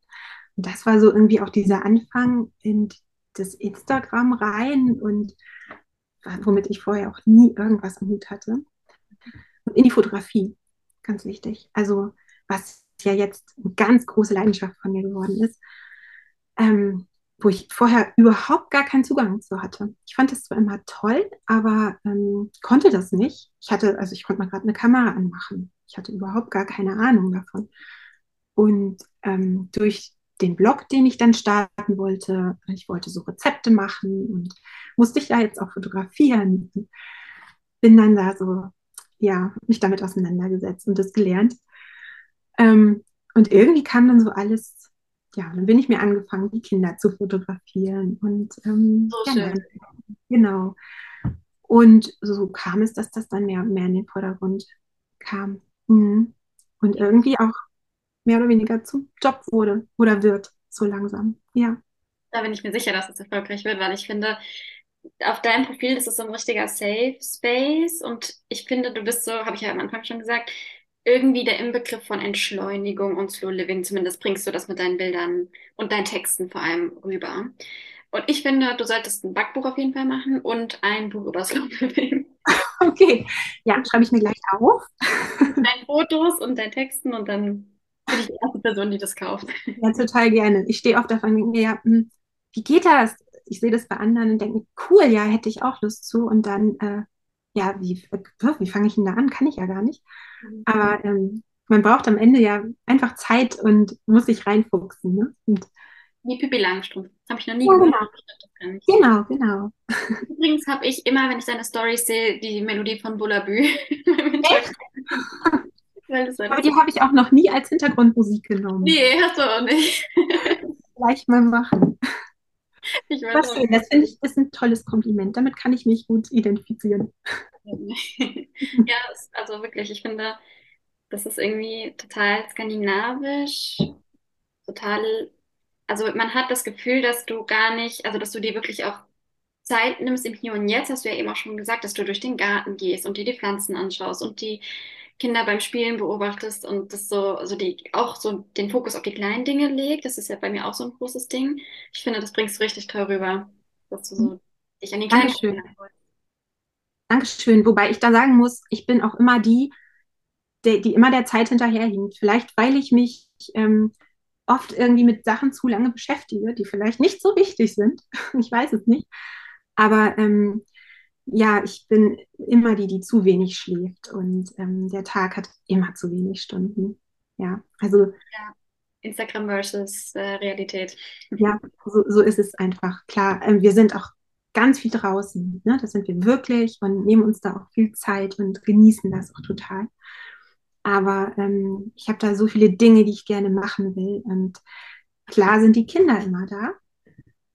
Und das war so irgendwie auch dieser Anfang in das Instagram rein und womit ich vorher auch nie irgendwas am Hut hatte. Und in die Fotografie, ganz wichtig. Also was ja jetzt eine ganz große Leidenschaft von mir geworden ist, ähm, wo ich vorher überhaupt gar keinen Zugang zu hatte. Ich fand das zwar immer toll, aber ähm, konnte das nicht. Ich hatte, also ich konnte mal gerade eine Kamera anmachen. Ich hatte überhaupt gar keine Ahnung davon. Und ähm, durch den Blog, den ich dann starten wollte, ich wollte so Rezepte machen und musste ich da jetzt auch fotografieren. Bin dann da so, ja, mich damit auseinandergesetzt und das gelernt. Ähm, und irgendwie kam dann so alles, ja, dann bin ich mir angefangen, die Kinder zu fotografieren und ähm, So ja, genau. Und so kam es, dass das dann mehr und mehr in den Vordergrund kam. Mhm. Und irgendwie auch mehr oder weniger zum Job wurde oder wird, so langsam. Ja. Da bin ich mir sicher, dass es erfolgreich wird, weil ich finde, auf deinem Profil ist es so ein richtiger Safe Space und ich finde, du bist so, habe ich ja am Anfang schon gesagt, irgendwie der Inbegriff von Entschleunigung und Slow Living. Zumindest bringst du das mit deinen Bildern und deinen Texten vor allem rüber. Und ich finde, du solltest ein Backbuch auf jeden Fall machen und ein Buch über Slow Living. Okay. Ja, schreibe ich mir gleich auf. Deine Fotos und deinen Texten und dann bin ich die erste Person, die das kauft. Ja, total gerne. Ich stehe oft davon und denke mir, ja, hm, wie geht das? Ich sehe das bei anderen und denke cool, ja, hätte ich auch Lust zu. Und dann, äh, ja, wie, äh, wie fange ich denn da an? Kann ich ja gar nicht. Aber ähm, man braucht am Ende ja einfach Zeit und muss sich reinfuchsen. Ne? Und, Wie Pippi Langstrumpf. Habe ich noch nie ja, gehört. genau, das genau, genau. Übrigens habe ich immer, wenn ich deine Stories sehe, die Melodie von Bullabü. Das Aber die habe ich auch noch nie als Hintergrundmusik genommen. Nee, hast du auch nicht. Gleich mal machen. Ich weiß schön, das finde ich ist ein tolles Kompliment. Damit kann ich mich gut identifizieren. Ja, also wirklich, ich finde, das ist irgendwie total skandinavisch, total, also man hat das Gefühl, dass du gar nicht, also dass du dir wirklich auch Zeit nimmst im Hier und Jetzt, hast du ja eben auch schon gesagt, dass du durch den Garten gehst und dir die Pflanzen anschaust und die Kinder beim Spielen beobachtest und das so, also die auch so den Fokus auf die kleinen Dinge legt. Das ist ja bei mir auch so ein großes Ding. Ich finde, das bringst du richtig toll rüber, dass du so dich an die kleinen Dankeschön. Dinge. Dankeschön. Wobei ich da sagen muss, ich bin auch immer die, die, die immer der Zeit hinterherhinkt. Vielleicht, weil ich mich ähm, oft irgendwie mit Sachen zu lange beschäftige, die vielleicht nicht so wichtig sind. Ich weiß es nicht. Aber ähm, ja, ich bin immer die, die zu wenig schläft und ähm, der Tag hat immer zu wenig Stunden. Ja, also Ja, Instagram versus äh, Realität. ja, so, so ist es einfach. Klar, ähm, wir sind auch ganz viel draußen, ne? Das sind wir wirklich und nehmen uns da auch viel Zeit und genießen das auch total. Aber ähm, ich habe da so viele Dinge, die ich gerne machen will. Und klar sind die Kinder immer da.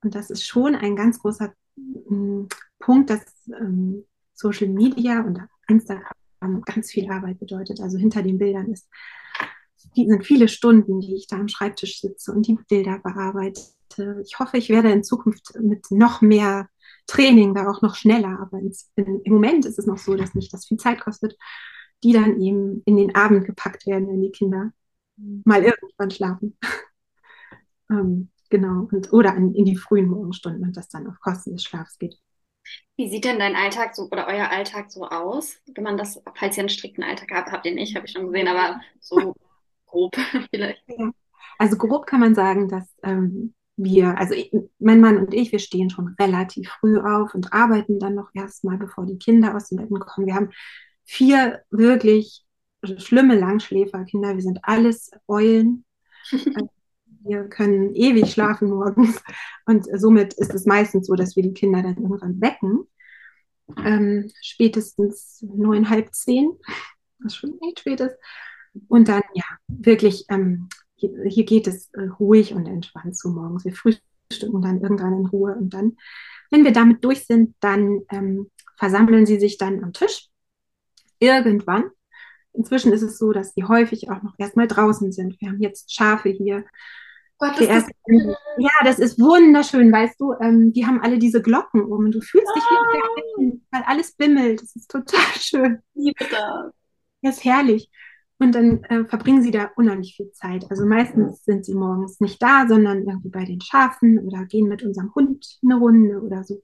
Und das ist schon ein ganz großer ähm, Punkt, dass ähm, Social Media und Instagram ganz viel Arbeit bedeutet. Also hinter den Bildern ist, sind viele Stunden, die ich da am Schreibtisch sitze und die Bilder bearbeite. Ich hoffe, ich werde in Zukunft mit noch mehr Training da auch noch schneller. Aber ins, in, im Moment ist es noch so, dass mich das viel Zeit kostet, die dann eben in den Abend gepackt werden, wenn die Kinder mal irgendwann schlafen. ähm, genau. Und, oder in, in die frühen Morgenstunden und das dann auf Kosten des Schlafs geht. Wie sieht denn dein Alltag so oder euer Alltag so aus? Wenn man das, falls ihr einen strikten Alltag habt, habt ihr nicht, habe ich schon gesehen, aber so grob vielleicht. Also grob kann man sagen, dass ähm, wir, also ich, mein Mann und ich, wir stehen schon relativ früh auf und arbeiten dann noch erstmal, bevor die Kinder aus dem Bett kommen. Wir haben vier wirklich schlimme Langschläferkinder. Wir sind alles Eulen. Wir können ewig schlafen morgens. Und somit ist es meistens so, dass wir die Kinder dann irgendwann wecken. Ähm, spätestens neun, halb zehn, was schon echt spät ist. Und dann, ja, wirklich, ähm, hier, hier, geht es äh, ruhig und entspannt zu morgens. Wir frühstücken dann irgendwann in Ruhe und dann, wenn wir damit durch sind, dann ähm, versammeln sie sich dann am Tisch. Irgendwann. Inzwischen ist es so, dass die häufig auch noch erstmal draußen sind. Wir haben jetzt Schafe hier. Gott, ist das ja, das ist wunderschön, weißt du. Ähm, die haben alle diese Glocken um und du fühlst dich wie auf der Alpen, weil alles bimmelt. Das ist total schön. liebe das. Das ist herrlich. Und dann äh, verbringen sie da unheimlich viel Zeit. Also meistens sind sie morgens nicht da, sondern irgendwie bei den Schafen oder gehen mit unserem Hund eine Runde oder so.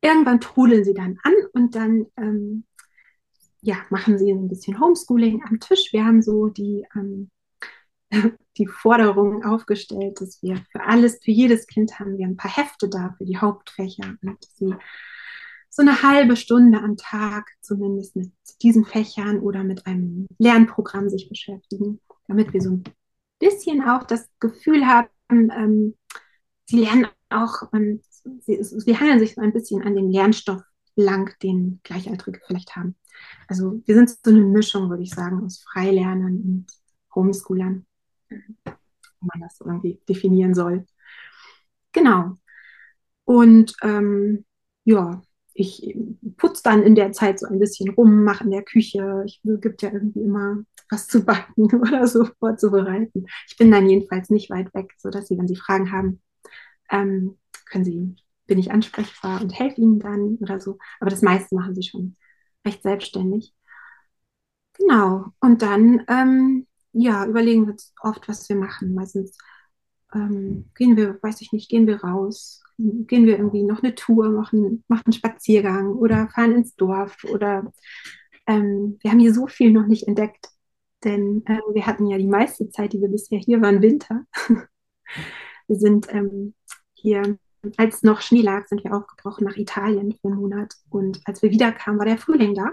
Irgendwann trudeln sie dann an und dann ähm, ja, machen sie ein bisschen Homeschooling am Tisch. Wir haben so die, ähm, die Forderung aufgestellt, dass wir für alles, für jedes Kind haben wir ein paar Hefte da für die Hauptfächer und sie so eine halbe Stunde am Tag zumindest mit diesen Fächern oder mit einem Lernprogramm sich beschäftigen, damit wir so ein bisschen auch das Gefühl haben, ähm, sie lernen auch, ähm, sie, sie hangeln sich so ein bisschen an den Lernstoff lang, den Gleichaltrige vielleicht haben. Also wir sind so eine Mischung, würde ich sagen, aus Freilernern und Homeschoolern, wenn man das irgendwie definieren soll. Genau. Und ähm, ja, ich putze dann in der Zeit so ein bisschen rum, mache in der Küche. Ich gibt ja irgendwie immer was zu backen oder so vorzubereiten. Ich bin dann jedenfalls nicht weit weg, sodass Sie, wenn Sie Fragen haben, ähm, können Sie, bin ich ansprechbar und helfe Ihnen dann oder so. Aber das meiste machen Sie schon recht selbstständig. Genau. Und dann, ähm, ja, überlegen wir oft, was wir machen. Meistens ähm, gehen wir, weiß ich nicht, gehen wir raus, gehen wir irgendwie noch eine Tour, machen, machen einen Spaziergang oder fahren ins Dorf oder ähm, wir haben hier so viel noch nicht entdeckt, denn äh, wir hatten ja die meiste Zeit, die wir bisher hier waren, Winter. wir sind ähm, hier, als noch Schnee lag, sind wir aufgebrochen nach Italien für einen Monat und als wir wiederkamen, war der Frühling da.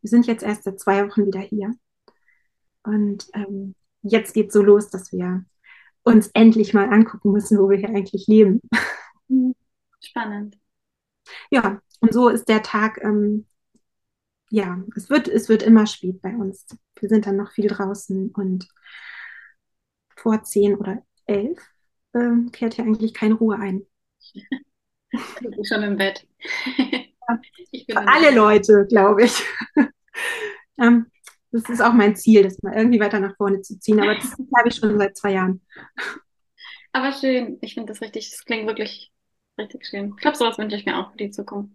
Wir sind jetzt erst seit zwei Wochen wieder hier und ähm, jetzt geht es so los, dass wir uns endlich mal angucken müssen, wo wir hier eigentlich leben. Spannend. Ja, und so ist der Tag, ähm, ja, es wird, es wird immer spät bei uns. Wir sind dann noch viel draußen und vor zehn oder elf ähm, kehrt hier eigentlich keine Ruhe ein. Ich bin schon im Bett. Für alle. Leute, glaube ich. ähm, das ist auch mein Ziel, das mal irgendwie weiter nach vorne zu ziehen, aber das habe ich schon seit zwei Jahren. Aber schön. Ich finde das richtig, das klingt wirklich richtig schön. Ich glaube, sowas wünsche ich mir auch für die Zukunft.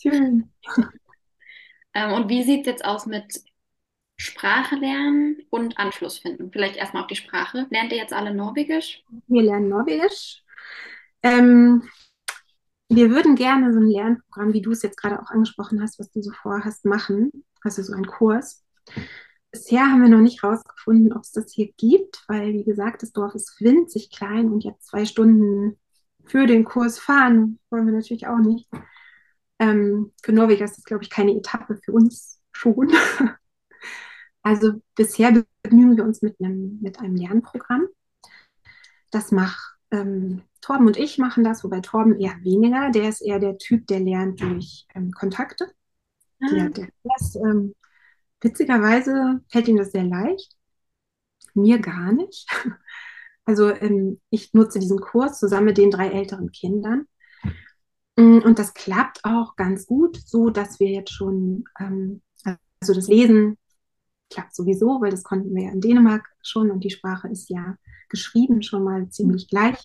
Schön. Ähm, und wie sieht es jetzt aus mit Sprache lernen und Anschluss finden? Vielleicht erstmal auf die Sprache. Lernt ihr jetzt alle Norwegisch? Wir lernen Norwegisch. Ähm, wir würden gerne so ein Lernprogramm, wie du es jetzt gerade auch angesprochen hast, was du so vorhast, machen. Also so einen Kurs. Bisher haben wir noch nicht rausgefunden, ob es das hier gibt, weil, wie gesagt, das Dorf ist winzig klein und jetzt zwei Stunden für den Kurs fahren wollen wir natürlich auch nicht. Ähm, für Norweger ist das, glaube ich, keine Etappe, für uns schon. Also bisher begnügen wir uns mit einem, mit einem Lernprogramm. Das macht ähm, Torben und ich machen das, wobei Torben eher weniger. Der ist eher der Typ, der lernt durch ähm, Kontakte. Ah, Der, der ist, ähm, witzigerweise fällt ihm das sehr leicht, mir gar nicht. Also ähm, ich nutze diesen Kurs zusammen mit den drei älteren Kindern. Mm, Und das klappt auch ganz gut, so dass wir jetzt schon, ähm, also das Lesen klappt sowieso, weil das konnten wir ja in Dänemark schon und die Sprache ist ja geschrieben schon mal ziemlich gleich.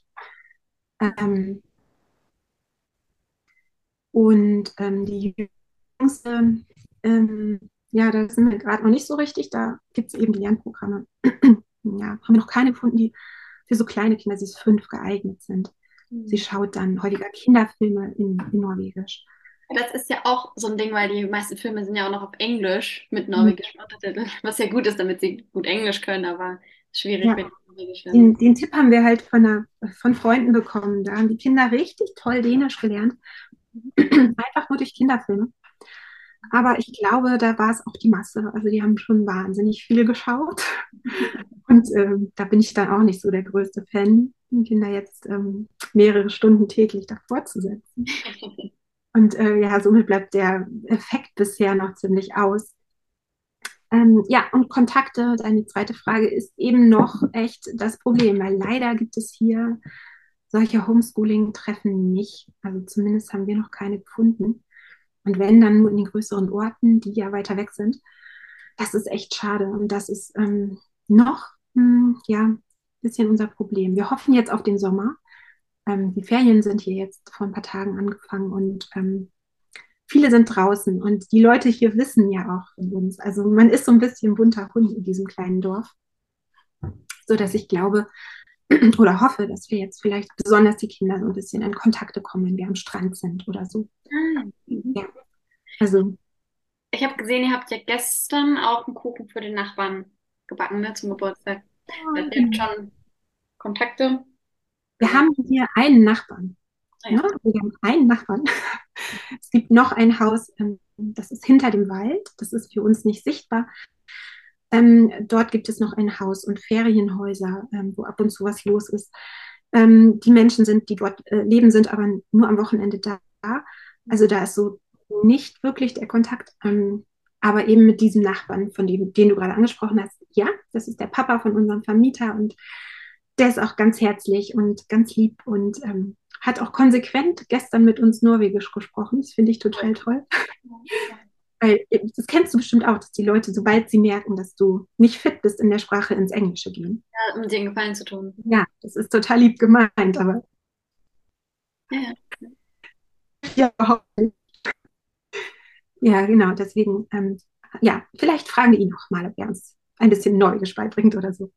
Ähm, und ähm, die jüngste, ähm, ja, da sind wir gerade noch nicht so richtig. Da gibt es eben die Lernprogramme. ja, haben wir noch keine gefunden, die für so kleine Kinder, sie ist fünf, geeignet sind. Sie schaut dann häufiger Kinderfilme in, in Norwegisch. Das ist ja auch so ein Ding, weil die meisten Filme sind ja auch noch auf Englisch mit norwegischen Untertiteln, was ja gut ist, damit sie gut Englisch können, aber schwierig, Ja, wenn die Norwegisch den, werden. den Tipp haben wir halt von, einer, von Freunden bekommen. Da haben die Kinder richtig toll Dänisch gelernt. Einfach nur durch Kinderfilme. Aber ich glaube, da war es auch die Masse. Also die haben schon wahnsinnig viel geschaut. Und ähm, da bin ich dann auch nicht so der größte Fan, die Kinder jetzt ähm, mehrere Stunden täglich davor zu setzen. Und äh, ja, somit bleibt der Effekt bisher noch ziemlich aus. Ähm, ja, und Kontakte, deine zweite Frage, ist eben noch echt das Problem, weil leider gibt es hier solche Homeschooling-Treffen nicht. Also zumindest haben wir noch keine gefunden. Und wenn, dann nur in den größeren Orten, die ja weiter weg sind. Das ist echt schade. Und das ist ähm, noch, hm, ja, ein bisschen unser Problem. Wir hoffen jetzt auf den Sommer. Ähm, die Ferien sind hier jetzt vor ein paar Tagen angefangen und ähm, viele sind draußen. Und die Leute hier wissen ja auch von uns. Also man ist so ein bisschen bunter Hund in diesem kleinen Dorf, sodass ich glaube oder hoffe, dass wir jetzt vielleicht besonders die Kinder so ein bisschen in Kontakte kommen, wenn wir am Strand sind oder so. Ah, mhm. Ja, also Ich habe gesehen, ihr habt ja gestern auch einen Kuchen für den Nachbarn gebacken, ne, zum Geburtstag. Also ihr habt schon Kontakte. wir haben hier einen Nachbarn. Ah Ne? ja. Wir haben einen Nachbarn. Es gibt noch ein Haus, ähm, das ist hinter dem Wald. Das ist für uns nicht sichtbar. Ähm, dort gibt es noch ein Haus und Ferienhäuser, ähm, wo ab und zu was los ist. Ähm, die Menschen sind, die dort äh, leben, sind aber nur am Wochenende da. Also da ist so nicht wirklich der Kontakt. Ähm, aber eben mit diesem Nachbarn, von dem, den du gerade angesprochen hast. Ja, das ist der Papa von unserem Vermieter und der ist auch ganz herzlich und ganz lieb und ähm, hat auch konsequent gestern mit uns Norwegisch gesprochen. Das finde ich total toll. Weil, äh, das kennst du bestimmt auch, dass die Leute, sobald sie merken, dass du nicht fit bist in der Sprache, ins Englische gehen. Ja, um dir einen Gefallen zu tun. Ja, das ist total lieb gemeint, aber Ja, ja. ja, genau, deswegen, ähm, ja, vielleicht fragen wir ihn noch mal, ob er uns ein bisschen Norwegisch beibringt oder so.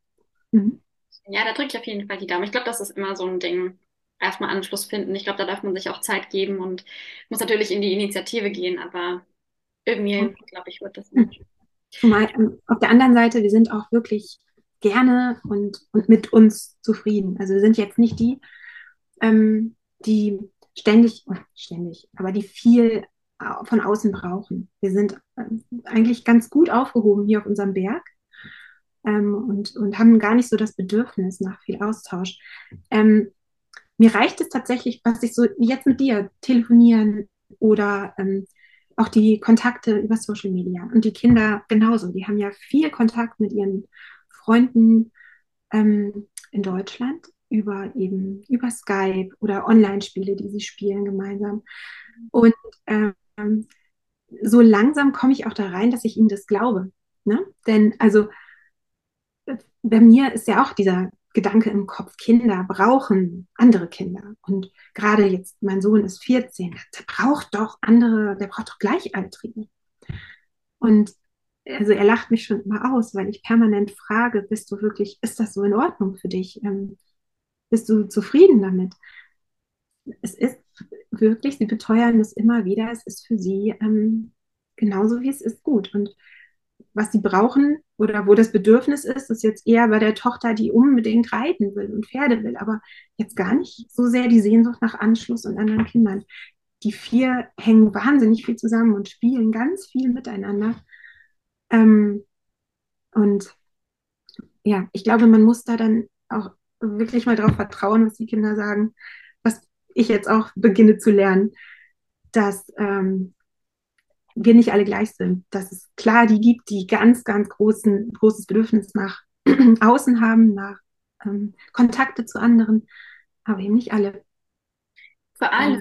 Mhm. Ja, da drücke ich auf jeden Fall die Daumen. Ich glaube, das ist immer so ein Ding. Erstmal Anschluss finden. Ich glaube, da darf man sich auch Zeit geben und muss natürlich in die Initiative gehen, aber irgendwie, glaube ich, wird das nicht. Zumal ähm, auf der anderen Seite, wir sind auch wirklich gerne und, und mit uns zufrieden. Also wir sind jetzt nicht die, ähm, die ständig, oh, ständig, aber die viel au- von außen brauchen. Wir sind ähm, eigentlich ganz gut aufgehoben hier auf unserem Berg ähm, und, und haben gar nicht so das Bedürfnis nach viel Austausch. Ähm, mir reicht es tatsächlich, was ich so jetzt mit dir telefonieren oder ähm, auch die Kontakte über Social Media. Und die Kinder genauso. Die haben ja viel Kontakt mit ihren Freunden ähm, in Deutschland über eben über Skype oder Online-Spiele, die sie spielen gemeinsam. Und ähm, so langsam komme ich auch da rein, dass ich ihnen das glaube. Ne? Denn also bei mir ist ja auch dieser Gedanke im Kopf, Kinder brauchen andere Kinder. Und gerade jetzt, mein Sohn ist 14, der braucht doch andere, der braucht doch Gleichaltrige. Und also er lacht mich schon immer aus, weil ich permanent frage, bist du wirklich, ist das so in Ordnung für dich? Ähm, bist du zufrieden damit? Es ist wirklich, sie beteuern es immer wieder, es ist für sie ähm, genauso wie es ist gut. Und was sie brauchen oder wo das Bedürfnis ist, ist jetzt eher bei der Tochter, die unbedingt reiten will und Pferde will, aber jetzt gar nicht so sehr die Sehnsucht nach Anschluss und anderen Kindern. die vier hängen wahnsinnig viel zusammen und spielen ganz viel miteinander. Ähm, und ja, ich glaube, man muss da dann auch wirklich mal darauf vertrauen, was die Kinder sagen, was ich jetzt auch beginne zu lernen, dass ähm, wir nicht alle gleich sind. Dass es klar die gibt, die ganz, ganz großen, großes Bedürfnis nach Außen haben, nach ähm, Kontakte zu anderen, aber eben nicht alle. Vor allem,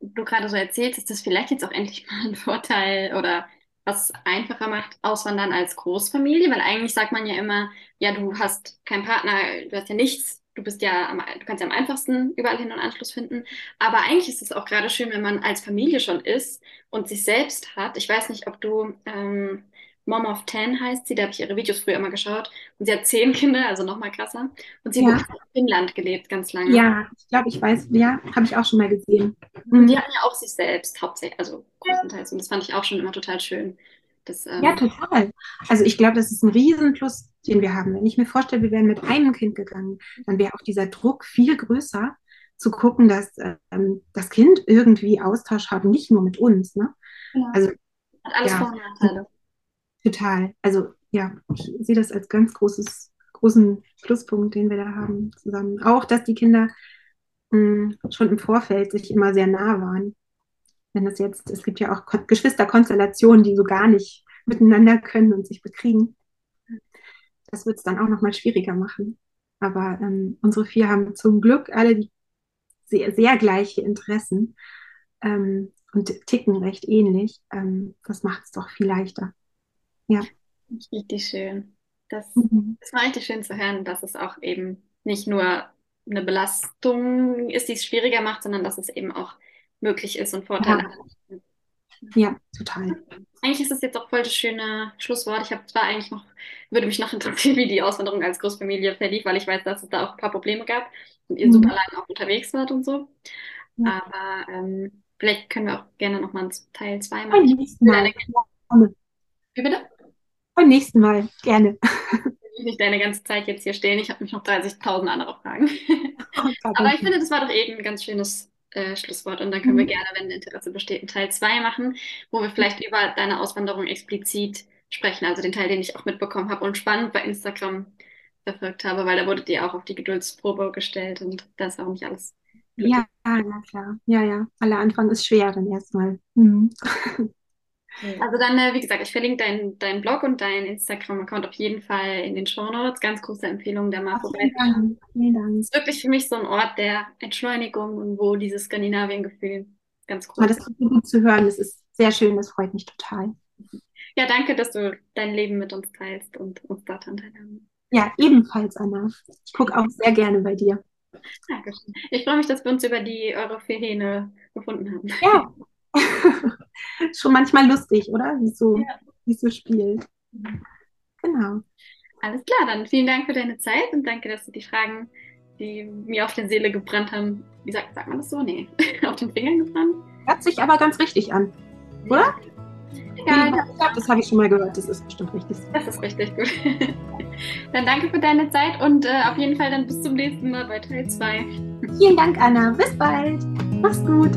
du gerade so erzählst, ist das vielleicht jetzt auch endlich mal ein Vorteil oder was einfacher macht, auswandern als Großfamilie, weil eigentlich sagt man ja immer, ja, du hast keinen Partner, du hast ja nichts, du bist ja, am, du kannst ja am einfachsten überall hin und Anschluss finden. Aber eigentlich ist es auch gerade schön, wenn man als Familie schon ist und sich selbst hat. Ich weiß nicht, ob du ähm, Mom of Ten heißt sie, da habe ich ihre Videos früher immer geschaut. Und sie hat zehn Kinder, also noch mal krasser. Und sie Ja, hat in Finnland gelebt, ganz lange. ja, ich glaube, ich weiß, ja, habe ich auch schon mal gesehen. Und die hatten ja auch sich selbst, hauptsächlich, also größtenteils. Und das fand ich auch schon immer total schön. Das, Ja, ähm, total. Also ich glaube, das ist ein Riesenplus, den wir haben. Wenn ich mir vorstelle, wir wären mit einem Kind gegangen, dann wäre auch dieser Druck viel größer, zu gucken, dass ähm, das Kind irgendwie Austausch hat, nicht nur mit uns, ne? ja, Also hat alles ja, Vor- und Nachteile. Total. Also ja, ich sehe das als ganz großes, großen Pluspunkt, den wir da haben zusammen. Auch, dass die Kinder mh, schon im Vorfeld sich immer sehr nah waren. Wenn es jetzt, es gibt ja auch Kon Geschwisterkonstellationen, die so gar nicht miteinander können und sich bekriegen. Das wird es dann auch nochmal schwieriger machen. Aber ähm, unsere vier haben zum Glück alle sehr, sehr gleiche Interessen ähm, und ticken recht ähnlich. Ähm, das macht es doch viel leichter. Ja. Richtig schön. Das, Mhm. das war richtig schön zu hören, dass es auch eben nicht nur eine Belastung ist, die es schwieriger macht, sondern dass es eben auch möglich ist und Vorteile hat. ja, total. Eigentlich ist das jetzt auch voll das schöne Schlusswort. Ich habe zwar eigentlich noch, würde mich noch interessieren, wie die Auswanderung als Großfamilie verlief, weil ich weiß, dass es da auch ein paar Probleme gab und ihr super Mhm. lange auch unterwegs wart und so. Ja. Aber ähm, vielleicht können wir auch gerne nochmal einen Teil 2 machen. Wie bitte? Beim nächsten Mal. Gerne. Ich will nicht deine ganze Zeit jetzt hier stehen. Ich habe mich noch 30.000 andere Fragen. Oh, gar Aber ich finde, das war doch eben ein ganz schönes äh, Schlusswort. Und dann können wir Mhm. gerne, wenn Interesse besteht, einen Teil 2 machen, wo wir vielleicht über deine Auswanderung explizit sprechen. Also den Teil, den ich auch mitbekommen habe und spannend bei Instagram verfolgt habe, weil da wurdet ihr auch auf die Geduldsprobe gestellt und das ist auch nicht alles. Ja, na klar. Ja, ja. Aller Anfang ist schwer dann erstmal. Mhm. Also dann, äh, wie gesagt, ich verlinke deinen deinen Blog und deinen Instagram-Account auf jeden Fall in den Shownotes. Ganz große Empfehlung, da mal Ach, vielen. Dank. Vielen Dank. ist wirklich für mich so ein Ort der Entschleunigung und wo dieses Skandinavien-Gefühl ganz groß das ist gut zu hören. Das ist sehr schön. Das freut mich total. Ja, danke, dass du dein Leben mit uns teilst und uns daran teilhaben. Ja, ebenfalls, Anna. Ich gucke auch sehr gerne bei dir. Dankeschön. Ich freue mich, dass wir uns über die eure vier Hähne gefunden haben. Ja. Schon manchmal lustig, oder? Wie so, Ja. wie so spielt. Genau. Alles klar, dann vielen Dank für deine Zeit und danke, dass du die Fragen, die mir auf der Seele gebrannt haben, wie sagt, sagt man das so? Nee, auf den Fingern gebrannt? Hört sich aber ganz richtig an, oder? Egal, Ich glaube, das habe ich schon mal gehört. Das ist bestimmt richtig. das ist richtig gut. Dann danke für deine Zeit und äh, auf jeden Fall dann bis zum nächsten Mal bei Teil 2. Vielen Dank, Anna. Bis bald. Mach's gut.